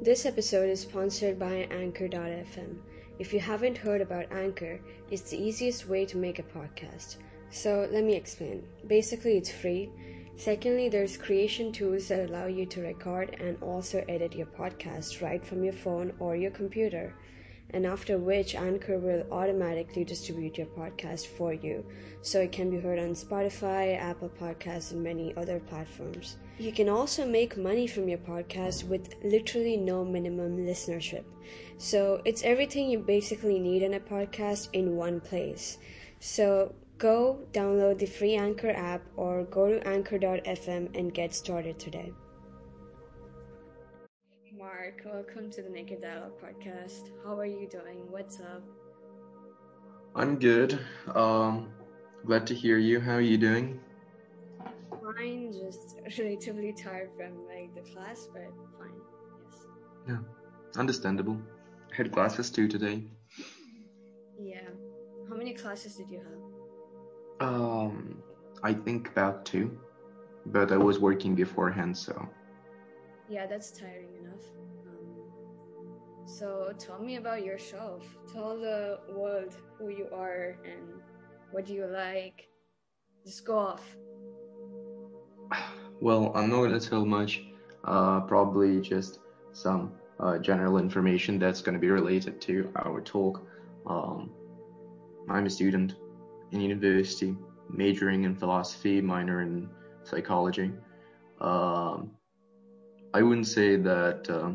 This episode is sponsored by Anchor.fm. If you haven't heard about Anchor, it's the easiest way to make a podcast. So let me explain. Basically, it's free. Secondly, there's creation tools that allow you to record and also edit your podcast right from your phone or your computer. And after which, Anchor will automatically distribute your podcast for you so it can be heard on Spotify, Apple Podcasts, and many other platforms. You can also make money from your podcast with literally no minimum listenership. So it's everything you basically need in a podcast in one place. So go download the free Anchor app or go to anchor.fm and get started today. Mark, welcome to the Naked Dialogue podcast. How are you doing? What's up? I'm good. Um, glad to hear you. How are you doing? Fine, just relatively tired from like the class, but fine. Yes. Yeah, understandable. I had classes too today. Yeah. How many classes did you have? Um, I think about two, but I was working beforehand, so. Yeah, that's tiring so tell me about yourself. Tell the world who you are and what you like. Just go off. Well, I'm not gonna tell much. Uh, probably just some uh, general information that's gonna be related to our talk. Um, I'm a student in university, majoring in philosophy, minor in psychology. Um, I wouldn't say that uh,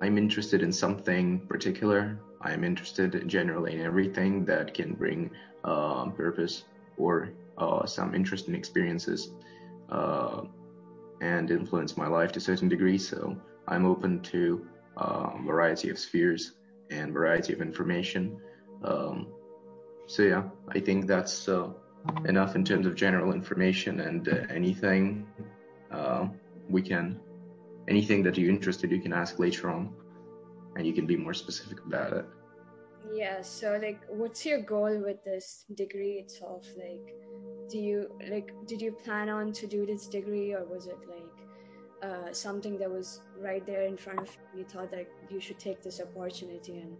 I'm interested in something particular. I'm interested generally in everything that can bring uh, purpose or uh, some interesting experiences uh, and influence my life to a certain degree. So I'm open to a um, variety of spheres and variety of information. Um, so yeah, I think that's uh, enough in terms of general information and uh, anything uh, we can, anything that you're interested, you can ask later on, and you can be more specific about it. Yeah. So like, what's your goal with this degree itself? Like, do you like did you plan on to do this degree or was it like uh, something that was right there in front of you you thought that you should take this opportunity and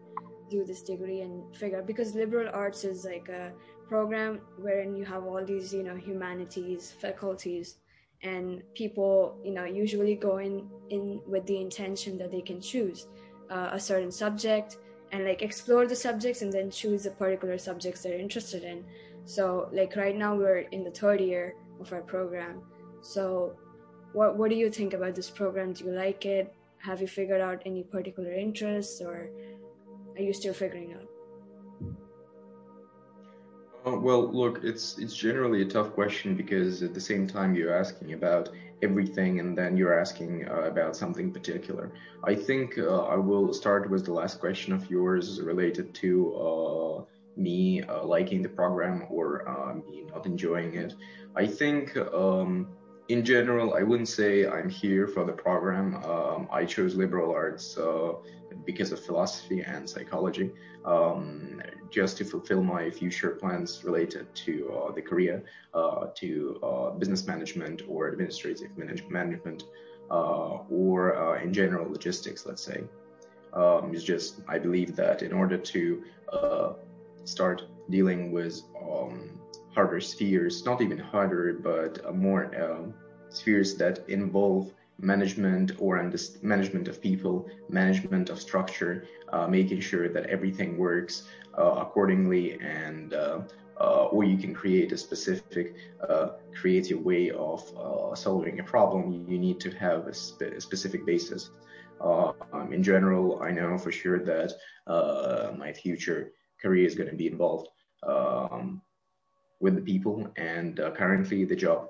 do this degree and figure because liberal arts is like a program wherein you have all these you know humanities faculties and people you know usually go in in with the intention that they can choose uh, a certain subject and like explore the subjects and then choose the particular subjects they're interested in so like right now we're in the third year of our program. So what what do you think about this program? Do you like it? Have you figured out any particular interests or are you still figuring out? Uh, well, look, it's it's generally a tough question because at the same time you're asking about everything and then you're asking uh, about something particular. I think uh, I will start with the last question of yours related to uh, me uh, liking the program or me not enjoying it. I think um, in general, I wouldn't say I'm here for the program. Um, I chose liberal arts uh, because of philosophy and psychology, um, just to fulfill my future plans related to uh, the career, uh, to uh, business management or administrative manage- management, or in general logistics, let's say. Um, it's just I believe that in order to start dealing with um, harder spheres, not even harder, but more uh, spheres that involve management or management of people, management of structure, uh, making sure that everything works uh, accordingly and uh, uh, or you can create a specific uh, creative way of solving a problem. You need to have a, spe- specific basis. Um, in general, I know for sure that my future career is going to be involved um, with the people. And uh, currently, the job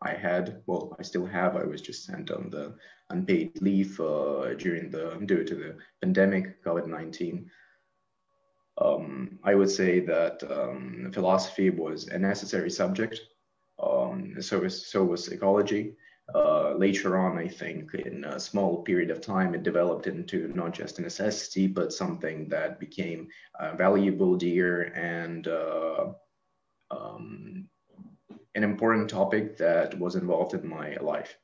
I had, well, I still have. I was just sent on the unpaid leave uh, during the due to the pandemic, COVID nineteen. Um, I would say that um, philosophy was a necessary subject. Um, so was so was psychology. Uh, later on, I think in a small period of time, it developed into not just a necessity, but something that became uh, valuable, dear, and uh, um, an important topic that was involved in my life.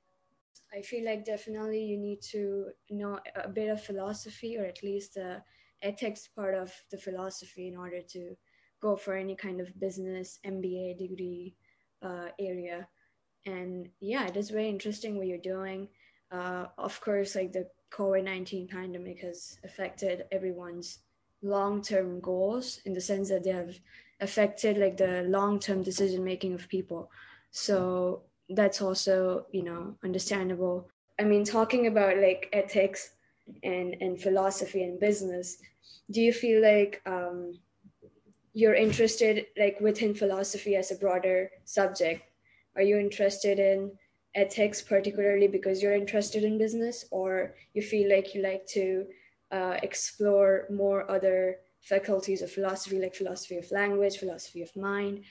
I feel like definitely you need to know a bit of philosophy or at least the ethics part of the philosophy in order to go for any kind of business MBA degree uh, area. And yeah, it is very interesting what you're doing. Uh, of course, like the COVID 19 pandemic has affected everyone's long term goals in the sense that they have affected like the long term decision making of people. So that's also, you know, understandable. I mean, talking about like ethics and, and philosophy and business, do you feel like um, you're interested like within philosophy as a broader subject? Are you interested in ethics particularly because you're interested in business or you feel like you like to uh, explore more other faculties of philosophy like philosophy of language philosophy of mind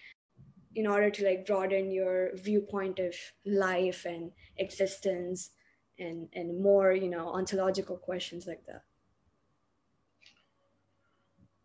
in order to like broaden your viewpoint of life and existence and and more you know ontological questions like that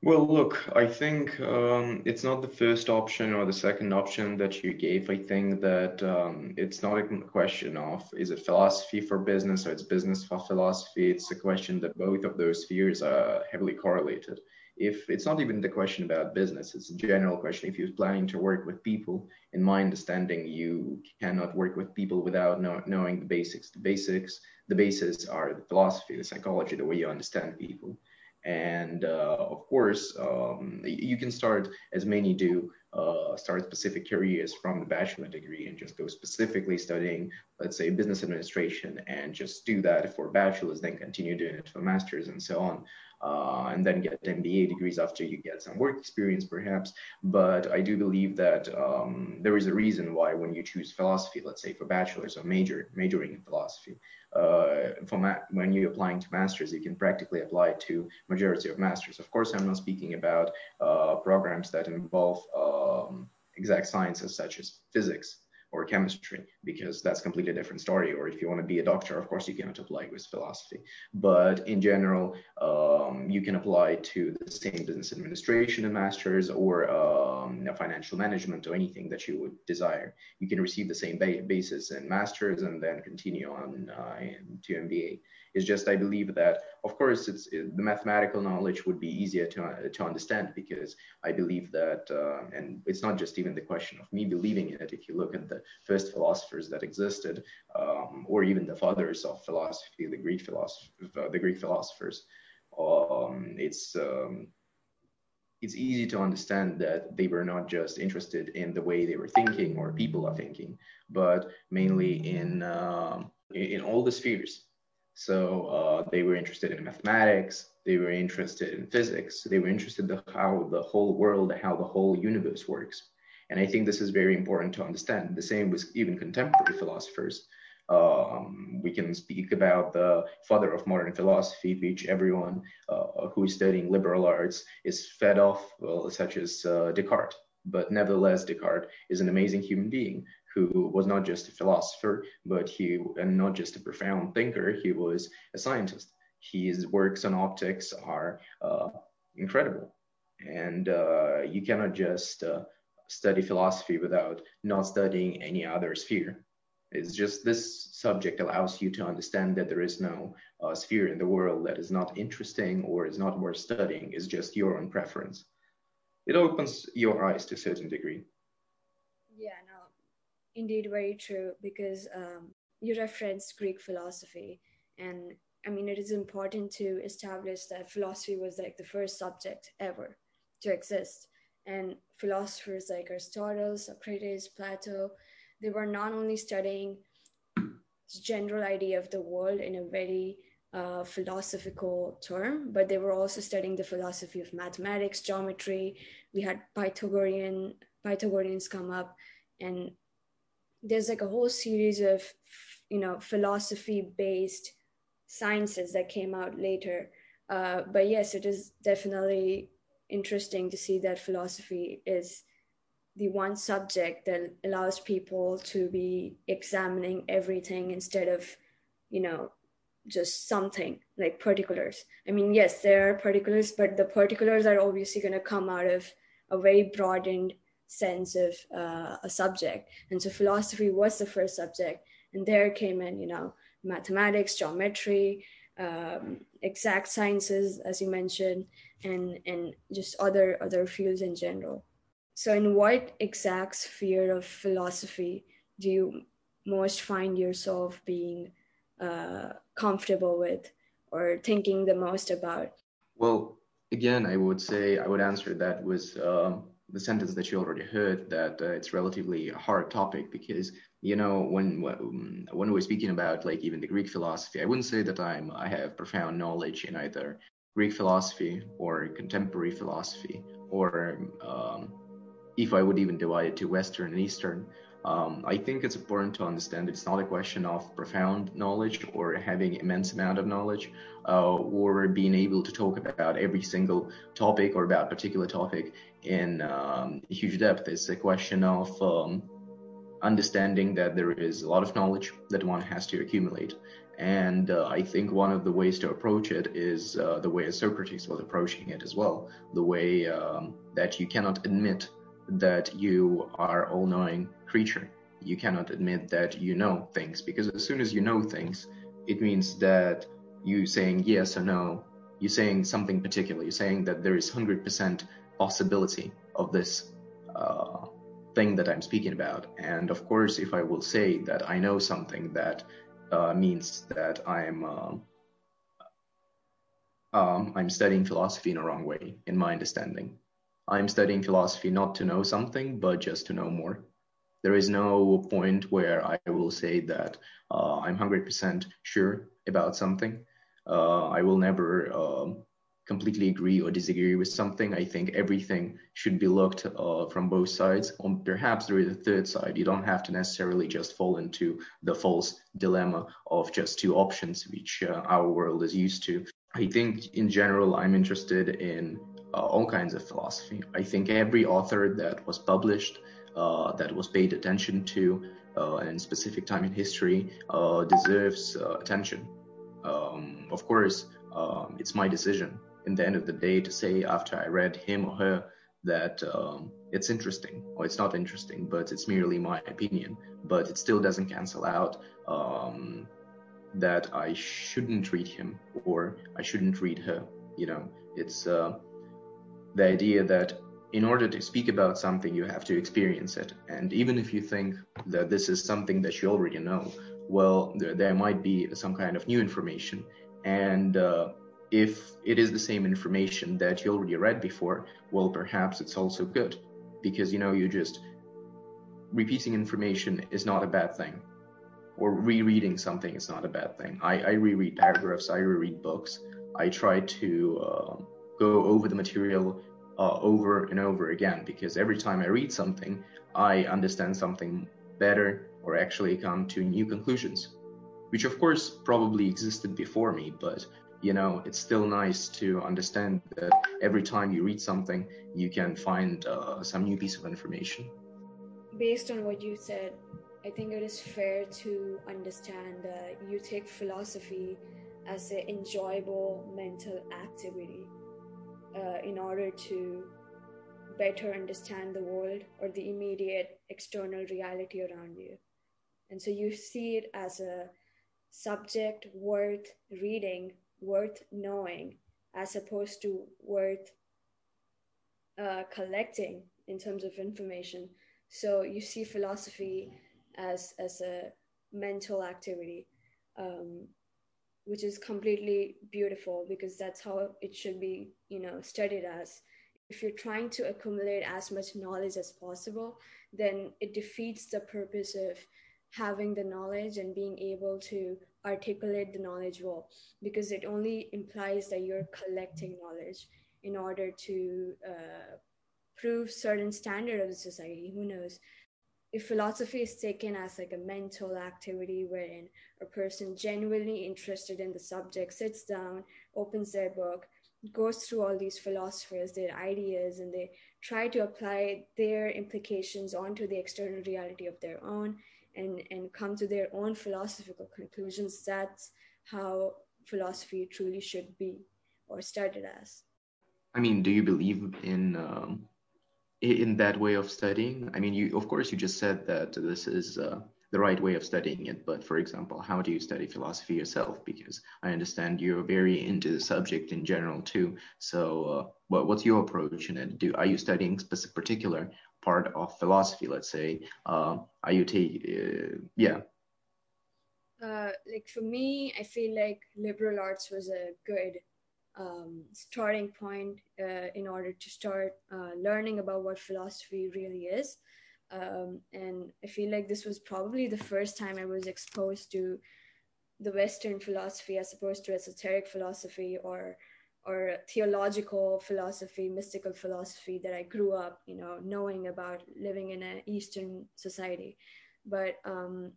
well, look, I think um, it's not the first option or the second option that you gave. I think that um, it's not a question of is it philosophy for business or it's business for philosophy. It's a question that both of those spheres are heavily correlated. If it's not even the question about business, it's a general question. If you're planning to work with people, in my understanding, you cannot work with people without know, knowing the basics. The basics, the basis are the philosophy, the psychology, the way you understand people. And uh, of course, um, you can start, as many do, uh, start specific careers from the bachelor degree and just go specifically studying, let's say, business administration and just do that for bachelor's, then continue doing it for master's and so on. Uh, and then get MBA degrees after you get some work experience, perhaps. But I do believe that um, there is a reason why when you choose philosophy, let's say for bachelor's or major majoring in philosophy, uh, for ma- when you're applying to masters, you can practically apply to majority of masters. Of course, I'm not speaking about uh, programs that involve um, exact sciences such as physics or chemistry because that's completely different story. Or if you want to be a doctor of course you cannot apply with philosophy. But in general um, you can apply to the same business administration and masters or um, financial management or anything that you would desire. You can receive the same ba- basis in masters and then continue on uh, to mba it's just I believe that, of course, it's it, the mathematical knowledge would be easier to, uh, to understand because I believe that, uh, and it's not just even the question of me believing in it. If you look at the first philosophers that existed, um, or even the fathers of philosophy, the Greek philosophers, uh, the Greek philosophers, um, it's um, it's easy to understand that they were not just interested in the way they were thinking or people are thinking, but mainly in uh, in all the spheres so uh, they were interested in mathematics, they were interested in physics, they were interested in how the whole world, how the whole universe works. And I think this is very important to understand. The same with even contemporary philosophers. Um, we can speak about the father of modern philosophy, which everyone uh, who is studying liberal arts is fed off, well, such as uh, Descartes. But nevertheless, Descartes is an amazing human being who was not just a philosopher, but he and not just a profound thinker. He was a scientist. His works on optics are uh, incredible, and uh, you cannot just uh, study philosophy without not studying any other sphere. It's just this subject allows you to understand that there is no uh, sphere in the world that is not interesting or is not worth studying. It's just your own preference. It opens your eyes to a certain degree. Yeah, no, indeed very true because um, you referenced Greek philosophy, and I mean it is important to establish that philosophy was like the first subject ever to exist, and philosophers like Aristotle, Socrates, Plato, they were not only studying general idea of the world in a very uh, philosophical term, but they were also studying the philosophy of mathematics, geometry. We had Pythagorean Pythagoreans come up, and there's like a whole series of you know philosophy based sciences that came out later uh, but yes it is definitely interesting to see that philosophy is the one subject that allows people to be examining everything instead of you know just something like particulars i mean yes there are particulars but the particulars are obviously going to come out of a very broadened sense of uh, a subject. And so philosophy was the first subject. And there came in, you know, mathematics, geometry, um, exact sciences, as you mentioned, and and just other other fields in general. So, in what exact sphere of philosophy do you most find yourself being uh, comfortable with or thinking the most about? Well, again, I would say I would answer that with um, the sentence that you already heard that uh, it's relatively a hard topic because you know when when we're speaking about like even the Greek philosophy, I wouldn't say that I'm I have profound knowledge in either Greek philosophy or contemporary philosophy or um, if I would even divide it to Western and Eastern. Um, I think it's important to understand it's not a question of profound knowledge or having immense amount of knowledge uh, or being able to talk about every single topic or about particular topic in um, huge depth. It's a question of um, understanding that there is a lot of knowledge that one has to accumulate. And uh, I think one of the ways to approach it is uh, the way Socrates was approaching it as well, the way um, that you cannot admit that you are all-knowing creature. You cannot admit that you know things because as soon as you know things, it means that you saying yes or no, you're saying something particular. You're saying that there is 100% possibility of this uh, thing that I'm speaking about. And of course, if I will say that I know something, that uh, means that I'm um, um, I'm studying philosophy in a wrong way, in my understanding. I'm studying philosophy not to know something, but just to know more. There is no point where I will say that uh, I'm 100% sure about something. Uh, I will never um, completely agree or disagree with something. I think everything should be looked uh, from both sides. Or perhaps there is a third side. You don't have to necessarily just fall into the false dilemma of just two options, which uh, our world is used to. I think in general, I'm interested in uh, all kinds of philosophy. I think every author that was published, uh, that was paid attention to uh, in specific time in history, uh, deserves uh, attention. Um, of course, um, it's my decision in the end of the day to say after I read him or her that um, it's interesting or it's not interesting, but it's merely my opinion. But it still doesn't cancel out um, that I shouldn't read him or I shouldn't read her. You know, it's uh, the idea that in order to speak about something, you have to experience it. And even if you think that this is something that you already know, well, there, there might be some kind of new information. And uh, if it is the same information that you already read before, well, perhaps it's also good because, you know, you just repeating information is not a bad thing or rereading something is not a bad thing. I, I reread paragraphs, I reread books. I try to uh, go over the material uh, over and over again because every time I read something, I understand something better or actually come to new conclusions, which of course probably existed before me, but you know, it's still nice to understand that every time you read something, you can find uh, some new piece of information. Based on what you said, I think it is fair to understand that you take philosophy as an enjoyable mental activity uh, in order to better understand the world or the immediate external reality around you. And so you see it as a subject worth reading, worth knowing, as opposed to worth uh, collecting in terms of information. So you see philosophy as as a mental activity. Um, which is completely beautiful because that's how it should be you know studied as. If you're trying to accumulate as much knowledge as possible then it defeats the purpose of having the knowledge and being able to articulate the knowledge well because it only implies that you're collecting knowledge in order to uh, prove certain standard of the society. Who knows if philosophy is taken as like a mental activity wherein a person genuinely interested in the subject sits down opens their book goes through all these philosophers their ideas and they try to apply their implications onto the external reality of their own and and come to their own philosophical conclusions that's how philosophy truly should be or started as. I mean do you believe in um, in that way of studying? I mean, you of course you just said that this is uh, the right way of studying it. But for example, how do you study philosophy yourself? Because I understand you're very into the subject in general too. So, uh, what, what's your approach in it? Do are you studying specific particular part of philosophy? Let's say, uh, are you take, uh, yeah. Uh, like for me, I feel like liberal arts was a good um, starting point uh, in order to start uh, learning about what philosophy really is. Um, and I feel like this was probably the first time I was exposed to the Western philosophy as opposed to esoteric philosophy or or theological philosophy, mystical philosophy that I grew up, you know, knowing about living in an Eastern society. But um,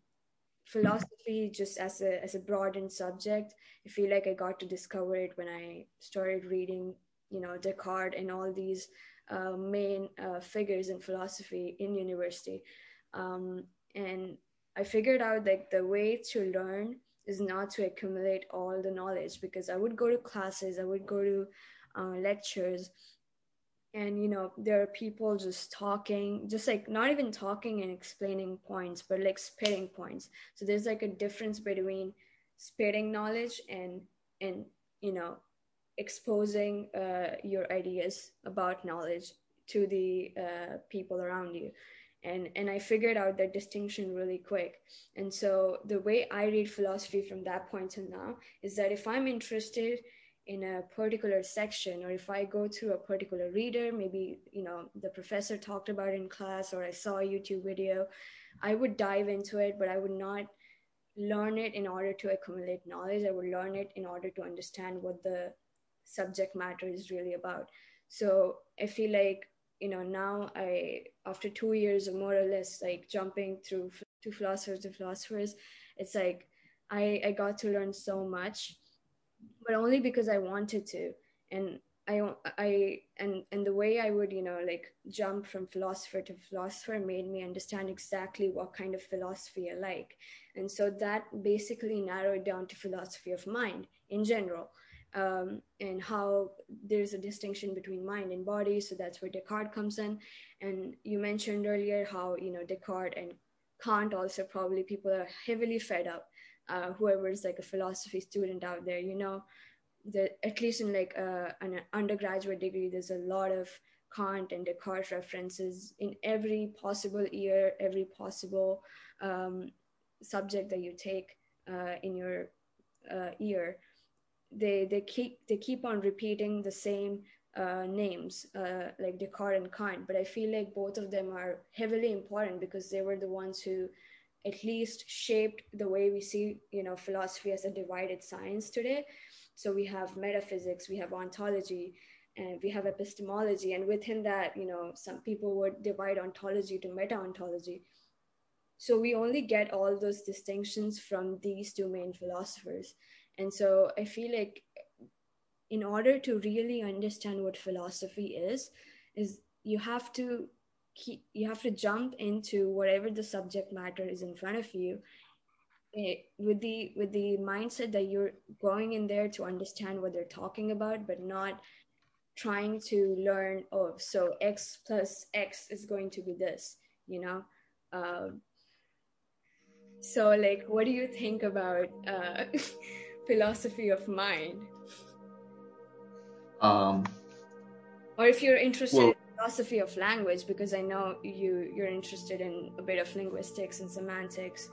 philosophy just as a as a broadened subject. I feel like i got to discover it when i started reading you know descartes and all these uh, main uh, figures in philosophy in university. Um, and i figured out like the way to learn is not to accumulate all the knowledge because i would go to classes i would go to uh, lectures and you know there are people just talking just like not even talking and explaining points but like spitting points. So there's like a difference between spitting knowledge and and you know exposing uh, your ideas about knowledge to the uh, people around you. And and i figured out that distinction really quick. And so the way i read philosophy from that point to now is that if i'm interested in a particular section or if i go through a particular reader maybe you know the professor talked about in class or i saw a youtube video i would dive into it but i would not learn it in order to accumulate knowledge. I would learn it in order to understand what the subject matter is really about. So i feel like you know now i after two years or more or less like jumping through two philosophers to philosophers it's like i i got to learn so much but only because I wanted to. And I, I, and, and the way I would, you know, like jump from philosopher to philosopher made me understand exactly what kind of philosophy I like. And so that basically narrowed down to philosophy of mind in general. Um, and how there's a distinction between mind and body. So that's where Descartes comes in. And you mentioned earlier how, you know, Descartes and Kant also probably people are heavily fed up uh, whoever is like a philosophy student out there, you know, the, at least in like uh, an undergraduate degree, there's a lot of Kant and Descartes references in every possible year, every possible um, subject that you take uh, in your uh, year. They they keep they keep on repeating the same uh, names uh, like Descartes and Kant, but I feel like both of them are heavily important because they were the ones who at least shaped the way we see you know philosophy as a divided science today. So we have metaphysics we have ontology and we have epistemology. And within that you know some people would divide ontology to meta ontology so we only get all those distinctions from these two main philosophers. And so i feel like in order to really understand what philosophy is is you have to keep, you have to jump into whatever the subject matter is in front of you it, eh, with the with the mindset that you're going in there to understand what they're talking about but not trying to learn oh so x plus x is going to be this you know? Um, so like what do you think about uh, philosophy of mind? Um, or if you're interested well, philosophy of language because I know you you're interested in a bit of linguistics and semantics.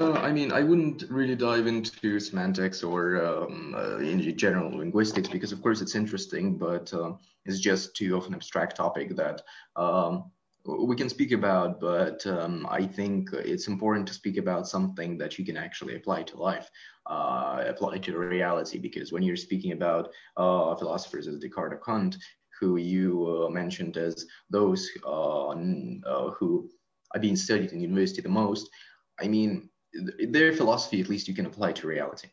Uh, I mean, I wouldn't really dive into semantics or um, uh, in general linguistics because, of course, it's interesting, but uh, it's just too of an abstract topic that um, we can speak about. But um, I think it's important to speak about something that you can actually apply to life, uh, apply to reality. Because when you're speaking about uh, philosophers as Descartes or Kant, who you uh, mentioned as those uh, uh, who are being studied in university the most, I mean, their philosophy, at least you can apply to reality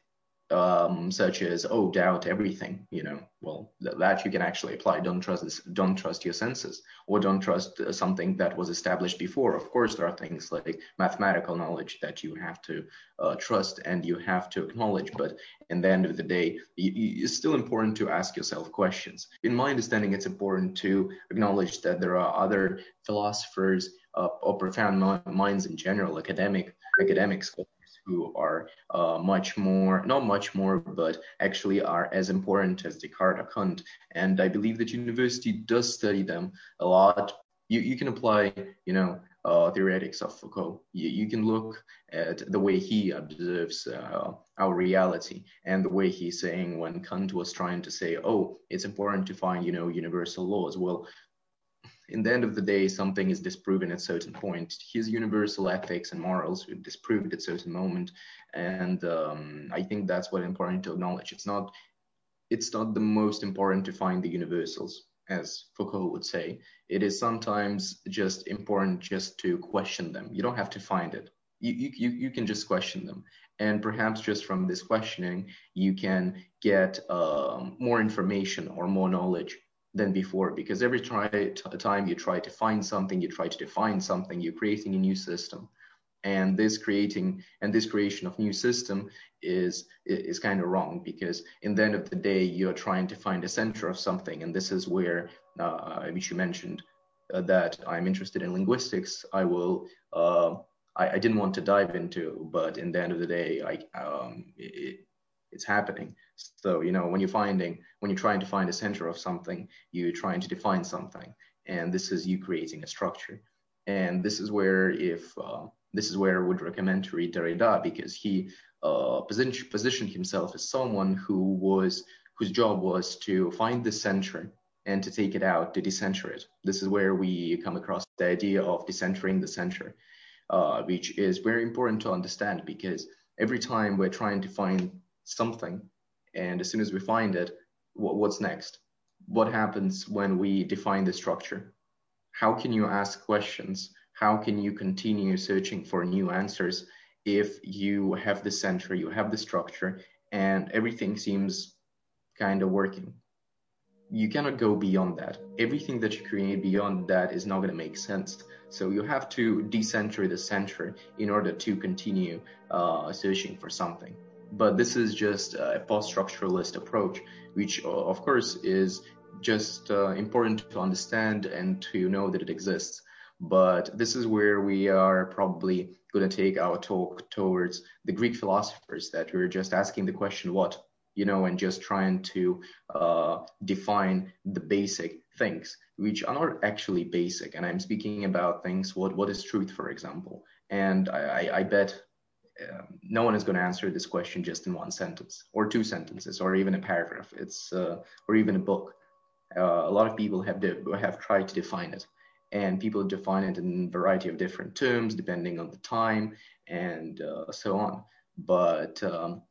um, such as oh doubt everything you know. Well th- that you can actually apply. Don't trust this don't trust your senses or don't trust uh, something that was established before. Of course there are things like mathematical knowledge that you have to uh, trust and you have to acknowledge but in the end of the day y- y- it's still important to ask yourself questions. In my understanding it's important to acknowledge that there are other philosophers uh, or profound minds in general, academic academic scholars who are uh, much more, not much more, but actually are as important as Descartes Kant. And I believe that university does study them a lot. You, you can apply, you know, uh, theoretics of Foucault. You, you, can look at the way he observes uh, our reality and the way he's saying when Kant was trying to say, oh, it's important to find, you know, universal laws. Well, in the end of the day, something is disproven at certain point. His universal ethics and morals were disproved at certain moment, and um, I think that's what important to acknowledge. It's not, it's not the most important to find the universals, as Foucault would say. It is sometimes just important just to question them. You don't have to find it. You, you, you can just question them. And perhaps just from this questioning, you can get um, more information or more knowledge than before because every try, time you try to find something you try to define something you're creating a new system. And this creating and this creation of new system is is kind of wrong because in the end of the day you're trying to find a center of something. And this is where uh, which you mentioned uh, that i'm interested in linguistics. I will uh, I, I, didn't want to dive into but in the end of the day i um, it, it's happening so, you know, when you're finding, when you're trying to find a center of something, you're trying to define something. And this is you creating a structure. And this is where, if uh, this is where I would recommend to read Derrida because he uh, position, positioned himself as someone who was, whose job was to find the center and to take it out, to decenter it. This is where we come across the idea of decentering the center, uh, which is very important to understand because every time we're trying to find something, and as soon as we find it, what's next? What happens when we define the structure? How can you ask questions? How can you continue searching for new answers if you have the center, you have the structure, and everything seems kind of working? You cannot go beyond that. Everything that you create beyond that is not going to make sense. So you have to decenter the center in order to continue uh, searching for something but this is just a post-structuralist approach, which of course is just uh, important to understand and to know that it exists. But this is where we are probably going to take our talk towards the Greek philosophers that we're just asking the question, what? You know, and just trying to uh, define the basic things, which are not actually basic. And I'm speaking about things, what, what is truth, for example. And I, I bet um, no one is going to answer this question just in one sentence or two sentences or even a paragraph. It's uh, or even a book. Uh, a lot of people have have tried to define it, and people define it in a variety of different terms depending on the time and uh, so on. But um,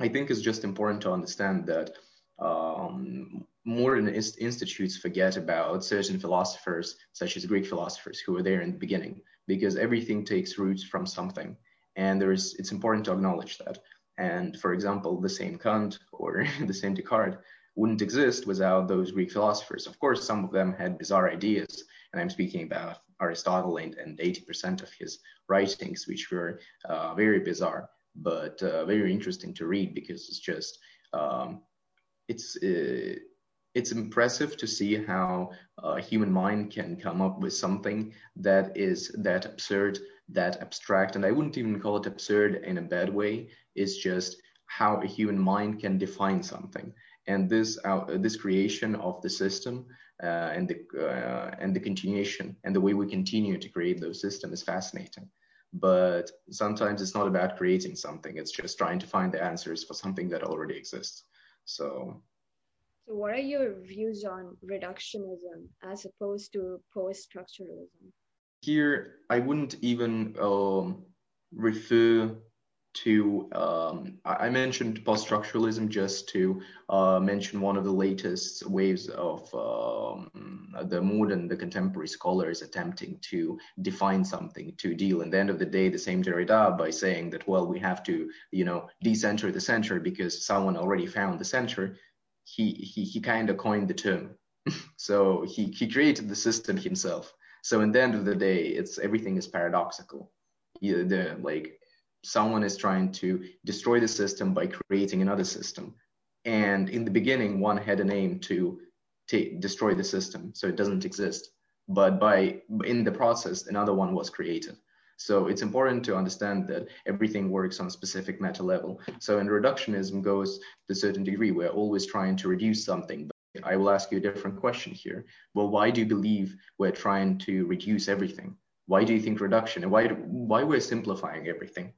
I think it's just important to understand that um, modern institutes forget about certain philosophers, such as Greek philosophers, who were there in the beginning, because everything takes roots from something and there is it's important to acknowledge that. And for example the same kant or the same descartes wouldn't exist without those greek philosophers. Of course some of them had bizarre ideas and i'm speaking about aristotle and, and 80% of his writings which were uh, very bizarre but uh, very interesting to read because it's just um, it's uh, it's impressive to see how a human mind can come up with something that is that absurd that abstract, and I wouldn't even call it absurd in a bad way. It's just how a human mind can define something. And this uh, this creation of the system uh, and the uh, and the continuation and the way we continue to create those systems is fascinating. But sometimes it's not about creating something; it's just trying to find the answers for something that already exists. So. So, what are your views on reductionism as opposed to post-structuralism? Here I wouldn't even um, refer to, um, I mentioned post-structuralism just to uh, mention one of the latest waves of um, the modern, the contemporary scholars attempting to define something, to deal. In the end of the day, the same Derrida by saying that, well, we have to, you know, decenter the center because someone already found the center. He, he, he kind of coined the term. so he, he created the system himself so in the end of the day, it's everything is paradoxical. You, the like someone is trying to destroy the system by creating another system, and in the beginning, one had an aim to t- destroy the system, so it doesn't exist. but by in the process, another one was created. So it's important to understand that everything works on a specific meta level. So in reductionism goes to a certain degree, we're always trying to reduce something. I will ask you a different question here. Well, why do you believe we're trying to reduce everything? Why do you think reduction and why why we're simplifying everything?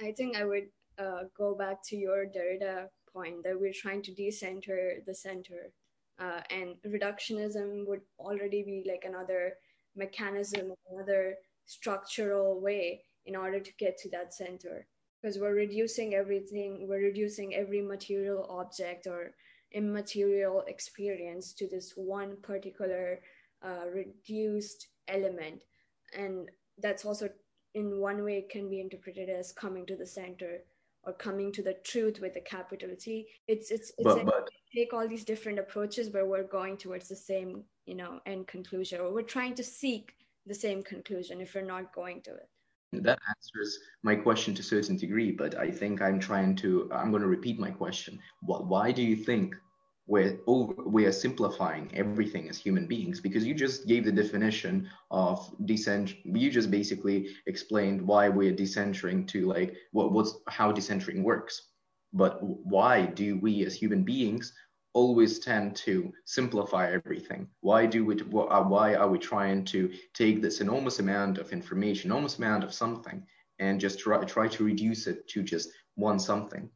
I think I would uh, go back to your Derrida point that we're trying to decenter the center, uh, and reductionism would already be like another mechanism, another structural way in order to get to that center because we're reducing everything we're reducing every material object or immaterial experience to this one particular uh, reduced element. And that's also in one way can be interpreted as coming to the center or coming to the truth with a capital T. It's it's, it's but, but, take all these different approaches, but we're going towards the same you know end conclusion, or we're trying to seek the same conclusion if you're not going to it that answers my question to a certain degree but i think i'm trying to i'm going to repeat my question. Why do you think we're over, we are simplifying everything as human beings? Because you just gave the definition of decent you just basically explained why we're decentering to like what what's how decentering works. But why do we as human beings always tend to simplify everything? Why do we? Uh, why are we trying to take this enormous amount of information, enormous amount of something, and just try try to reduce it to just one something?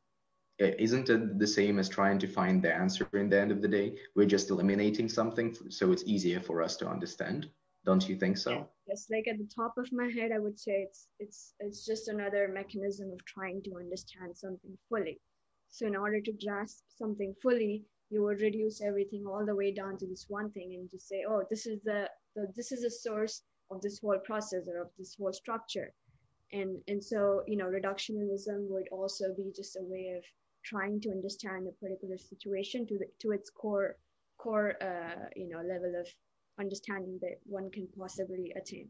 Isn't it the same as trying to find the answer in the end of the day? We're just eliminating something so it's easier for us to understand. Don't you think so? Yes, like at the top of my head, I would say it's it's it's just another mechanism of trying to understand something fully. So in order to grasp something fully, you would reduce everything all the way down to this one thing and just say, oh, this is the, the this is the source of this whole process or of this whole structure. And and so, you know, reductionism would also be just a way of trying to understand a particular situation to the, to its core core uh, you know level of understanding that one can possibly attain.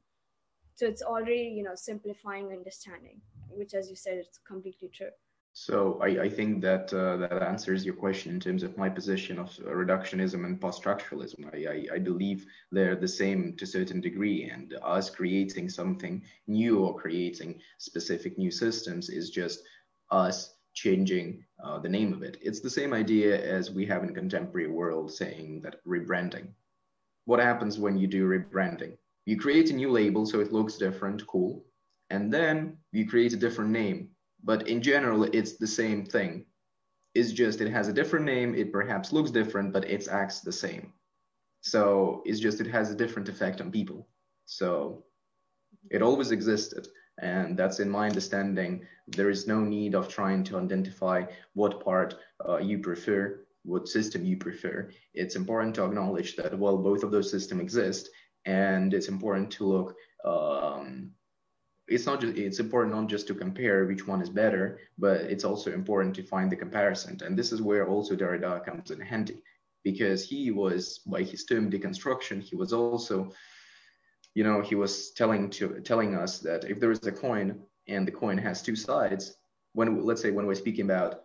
So it's already you know simplifying understanding, which as you said, it's completely true. So I, I think that uh, that answers your question in terms of my position of reductionism and post-structuralism. I, I, I, believe they're the same to a certain degree, and us creating something new or creating specific new systems is just us changing uh, the name of it. It's the same idea as we have in contemporary world saying that rebranding. What happens when you do rebranding? You create a new label so it looks different, cool, and then you create a different name but in general, it's the same thing. It's just it has a different name. It perhaps looks different, but it acts the same. So it's just it has a different effect on people. So it always existed. And that's in my understanding. There is no need of trying to identify what part uh, you prefer, what system you prefer. It's important to acknowledge that, well, both of those systems exist. And it's important to look um, it's not just it's important not just to compare which one is better but it's also important to find the comparison. And this is where also derrida comes in handy because he was by his term deconstruction he was also you know he was telling to telling us that if there is a coin and the coin has two sides when let's say when we're speaking about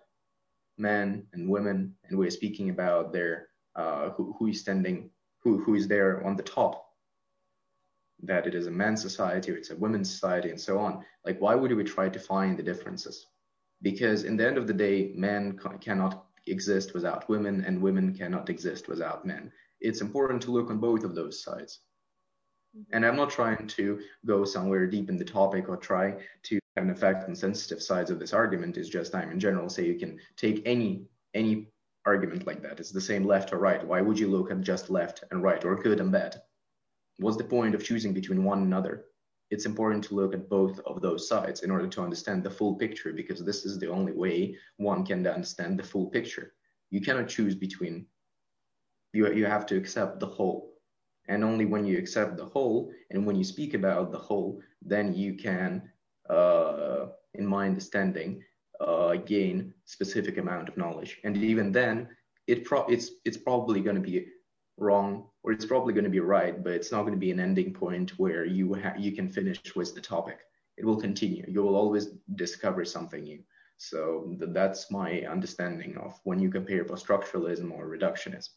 men and women and we're speaking about their uh, who, who is standing who, who is there on the top that it is a men's society or it's a women's society and so on like why would we try to find the differences? Because in the end of the day men cannot exist without women and women cannot exist without men. It's important to look on both of those sides. Mm-hmm. And i'm not trying to go somewhere deep in the topic or try to have an effect on sensitive sides of this argument. It's just i'm in general say you can take any any argument like that. It's the same left or right. Why would you look at just left and right or good and bad what's the point of choosing between one another? It's important to look at both of those sides in order to understand the full picture because this is the only way one can understand the full picture. You cannot choose between, you, you have to accept the whole. And only when you accept the whole and when you speak about the whole, then you can, uh, in my understanding, uh, gain specific amount of knowledge. And even then, it pro- it's, it's probably going to be wrong or it's probably going to be right but it's not going to be an ending point where you ha- you can finish with the topic. It will continue. You will always discover something new. So th- that's my understanding of when you compare post-structuralism or reductionism.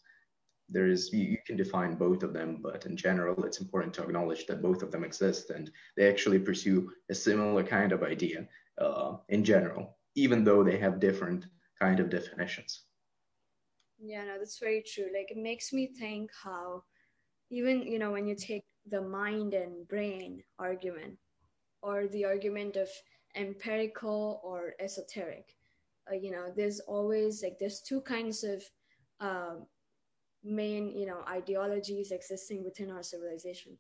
There is you, you, can define both of them but in general it's important to acknowledge that both of them exist and they actually pursue a similar kind of idea uh, in general even though they have different kind of definitions yeah no that's very true. Like it makes me think how even you know when you take the mind and brain argument or the argument of empirical or esoteric uh, you know there's always like there's two kinds of um, main you know ideologies existing within our civilization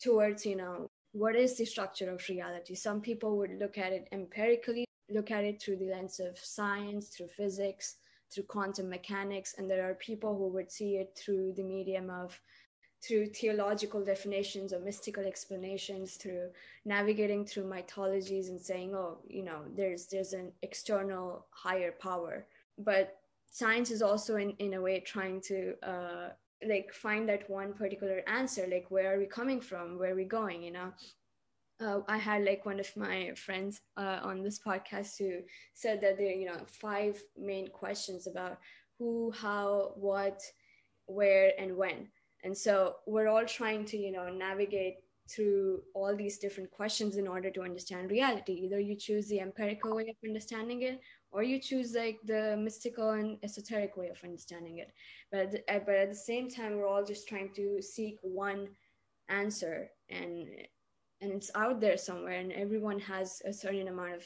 towards you know what is the structure of reality. Some people would look at it empirically look at it through the lens of science through physics through quantum mechanics and there are people who would see it through the medium of through theological definitions or mystical explanations through navigating through mythologies and saying oh you know there's there's an external higher power. But science is also in, in a way trying to uh, like find that one particular answer like where are we coming from? Where are we going? You know uh, I had like one of my friends uh, on this podcast who said that there, you know, five main questions about who, how, what, where, and when. And so we're all trying to you know navigate through all these different questions in order to understand reality. Either you choose the empirical way of understanding it or you choose like the mystical and esoteric way of understanding it. But but at the same time we're all just trying to seek one answer and and it's out there somewhere and everyone has a certain amount of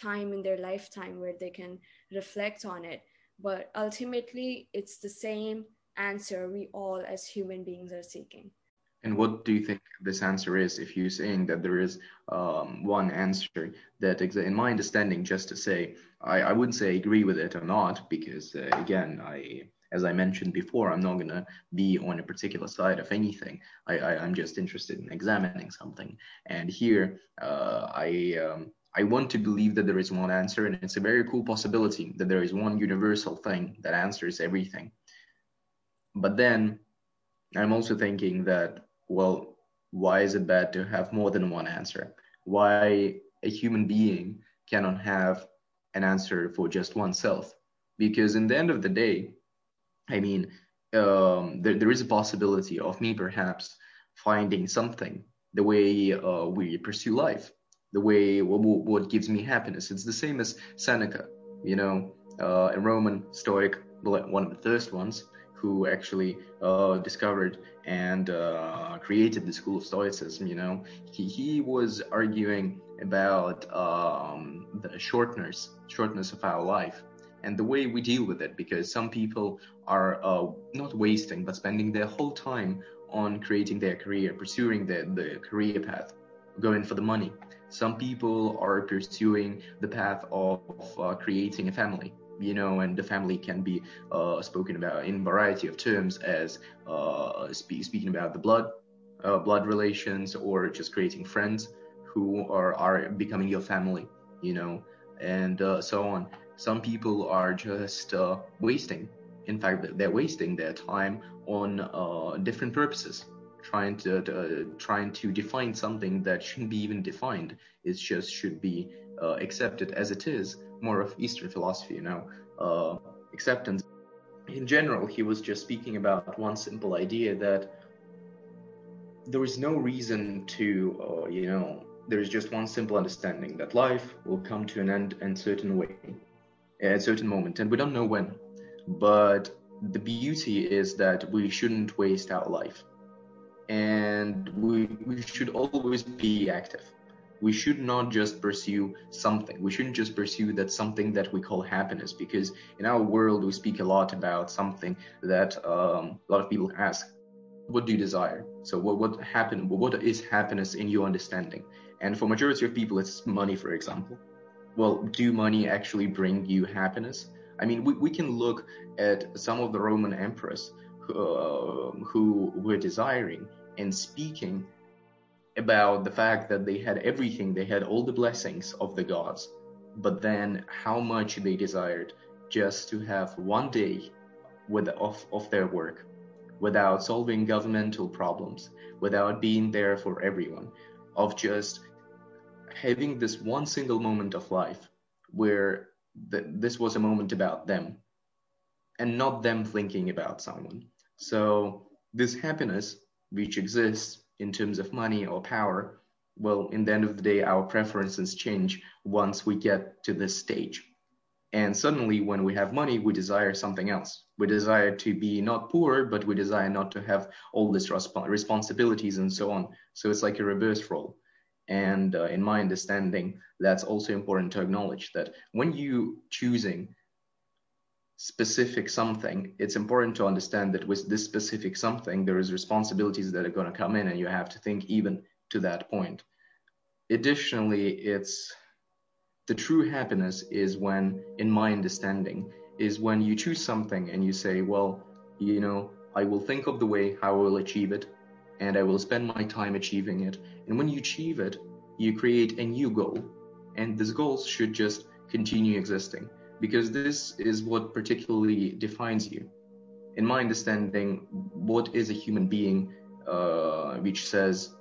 time in their lifetime where they can reflect on it but ultimately it's the same answer we all as human beings are seeking. And what do you think this answer is? If you're saying that there is um, one answer that, in my understanding, just to say, I, I wouldn't say agree with it or not, because uh, again, I, as I mentioned before, I'm not gonna be on a particular side of anything. I, I am just interested in examining something. And here, uh, I um, I want to believe that there is one answer, and it's a very cool possibility that there is one universal thing that answers everything. But then I'm also thinking that, well, why is it bad to have more than one answer? Why a human being cannot have an answer for just oneself? Because in the end of the day, I mean, um, there, there is a possibility of me perhaps finding something the way uh, we pursue life, the way what, what gives me happiness. It's the same as Seneca, you know, uh, a Roman Stoic, one of the first ones who actually uh, discovered and uh, created the school of Stoicism. You know, he, he was arguing about um, the shortness shortness of our life and the way we deal with it. Because some people are uh, not wasting but spending their whole time on creating their career, pursuing the the career path, going for the money. Some people are pursuing the path of uh, creating a family you know, and the family can be uh, spoken about in variety of terms as uh, spe- speaking about the blood, uh, blood relations, or just creating friends who are are becoming your family, you know, and uh, so on. Some people are just uh, wasting. In fact, they're wasting their time on uh, different purposes trying to, to trying to define something that shouldn't be even defined. It just should be uh, accepted as it is more of Eastern philosophy, you know, uh, acceptance. In general, he was just speaking about one simple idea that there is no reason to, uh, you know, there is just one simple understanding that life will come to an end in certain way, at a certain moment, and we don't know when. But the beauty is that we shouldn't waste our life, and we we should always be active we should not just pursue something. We shouldn't just pursue that something that we call happiness, because in our world we speak a lot about something that um, a lot of people ask, "What do you desire?" So, what what happen? What is happiness in your understanding? And for majority of people, it's money, for example. Well, do money actually bring you happiness? I mean, we, we can look at some of the Roman emperors who, uh, who were desiring and speaking about the fact that they had everything, they had all the blessings of the gods, but then how much they desired just to have one day with of, of their work without solving governmental problems, without being there for everyone, of just having this one single moment of life where th- this was a moment about them and not them thinking about someone. So this happiness, which exists in terms of money or power, well, in the end of the day, our preferences change once we get to this stage. And suddenly, when we have money, we desire something else. We desire to be not poor, but we desire not to have all these resp- responsibilities and so on. So it's like a reverse role. And uh, in my understanding, that's also important to acknowledge that when you choosing specific something, it's important to understand that with this specific something, there is responsibilities that are going to come in, and you have to think even to that point. Additionally, it's the true happiness is when, in my understanding, is when you choose something and you say, well, you know, I will think of the way how I will achieve it, and I will spend my time achieving it. And when you achieve it, you create a new goal, and this goal should just continue existing because this is what particularly defines you. In my understanding, what is a human being uh, which says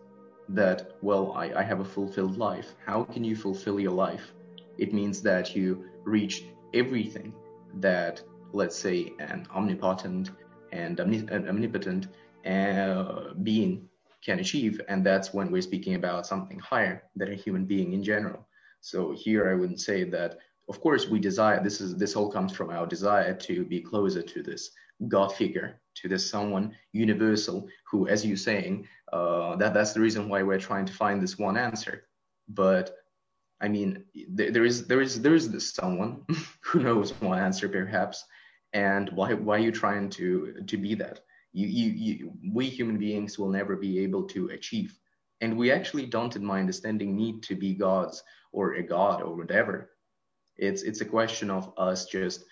that, well, I, I have a fulfilled life? How can you fulfill your life? it means that you reach everything that, let's say, an omnipotent and omnipotent uh, being can achieve. And that's when we're speaking about something higher than a human being in general. So here I wouldn't say that, of course, we desire, this is, this all comes from our desire to be closer to this God figure, to this someone universal who, as you're saying, uh, that, that's the reason why we're trying to find this one answer. But I mean, there is there is there is this someone who knows one answer perhaps, and why why are you trying to to be that? You, you you we human beings will never be able to achieve, and we actually don't, in my understanding, need to be gods or a god or whatever. It's it's a question of us just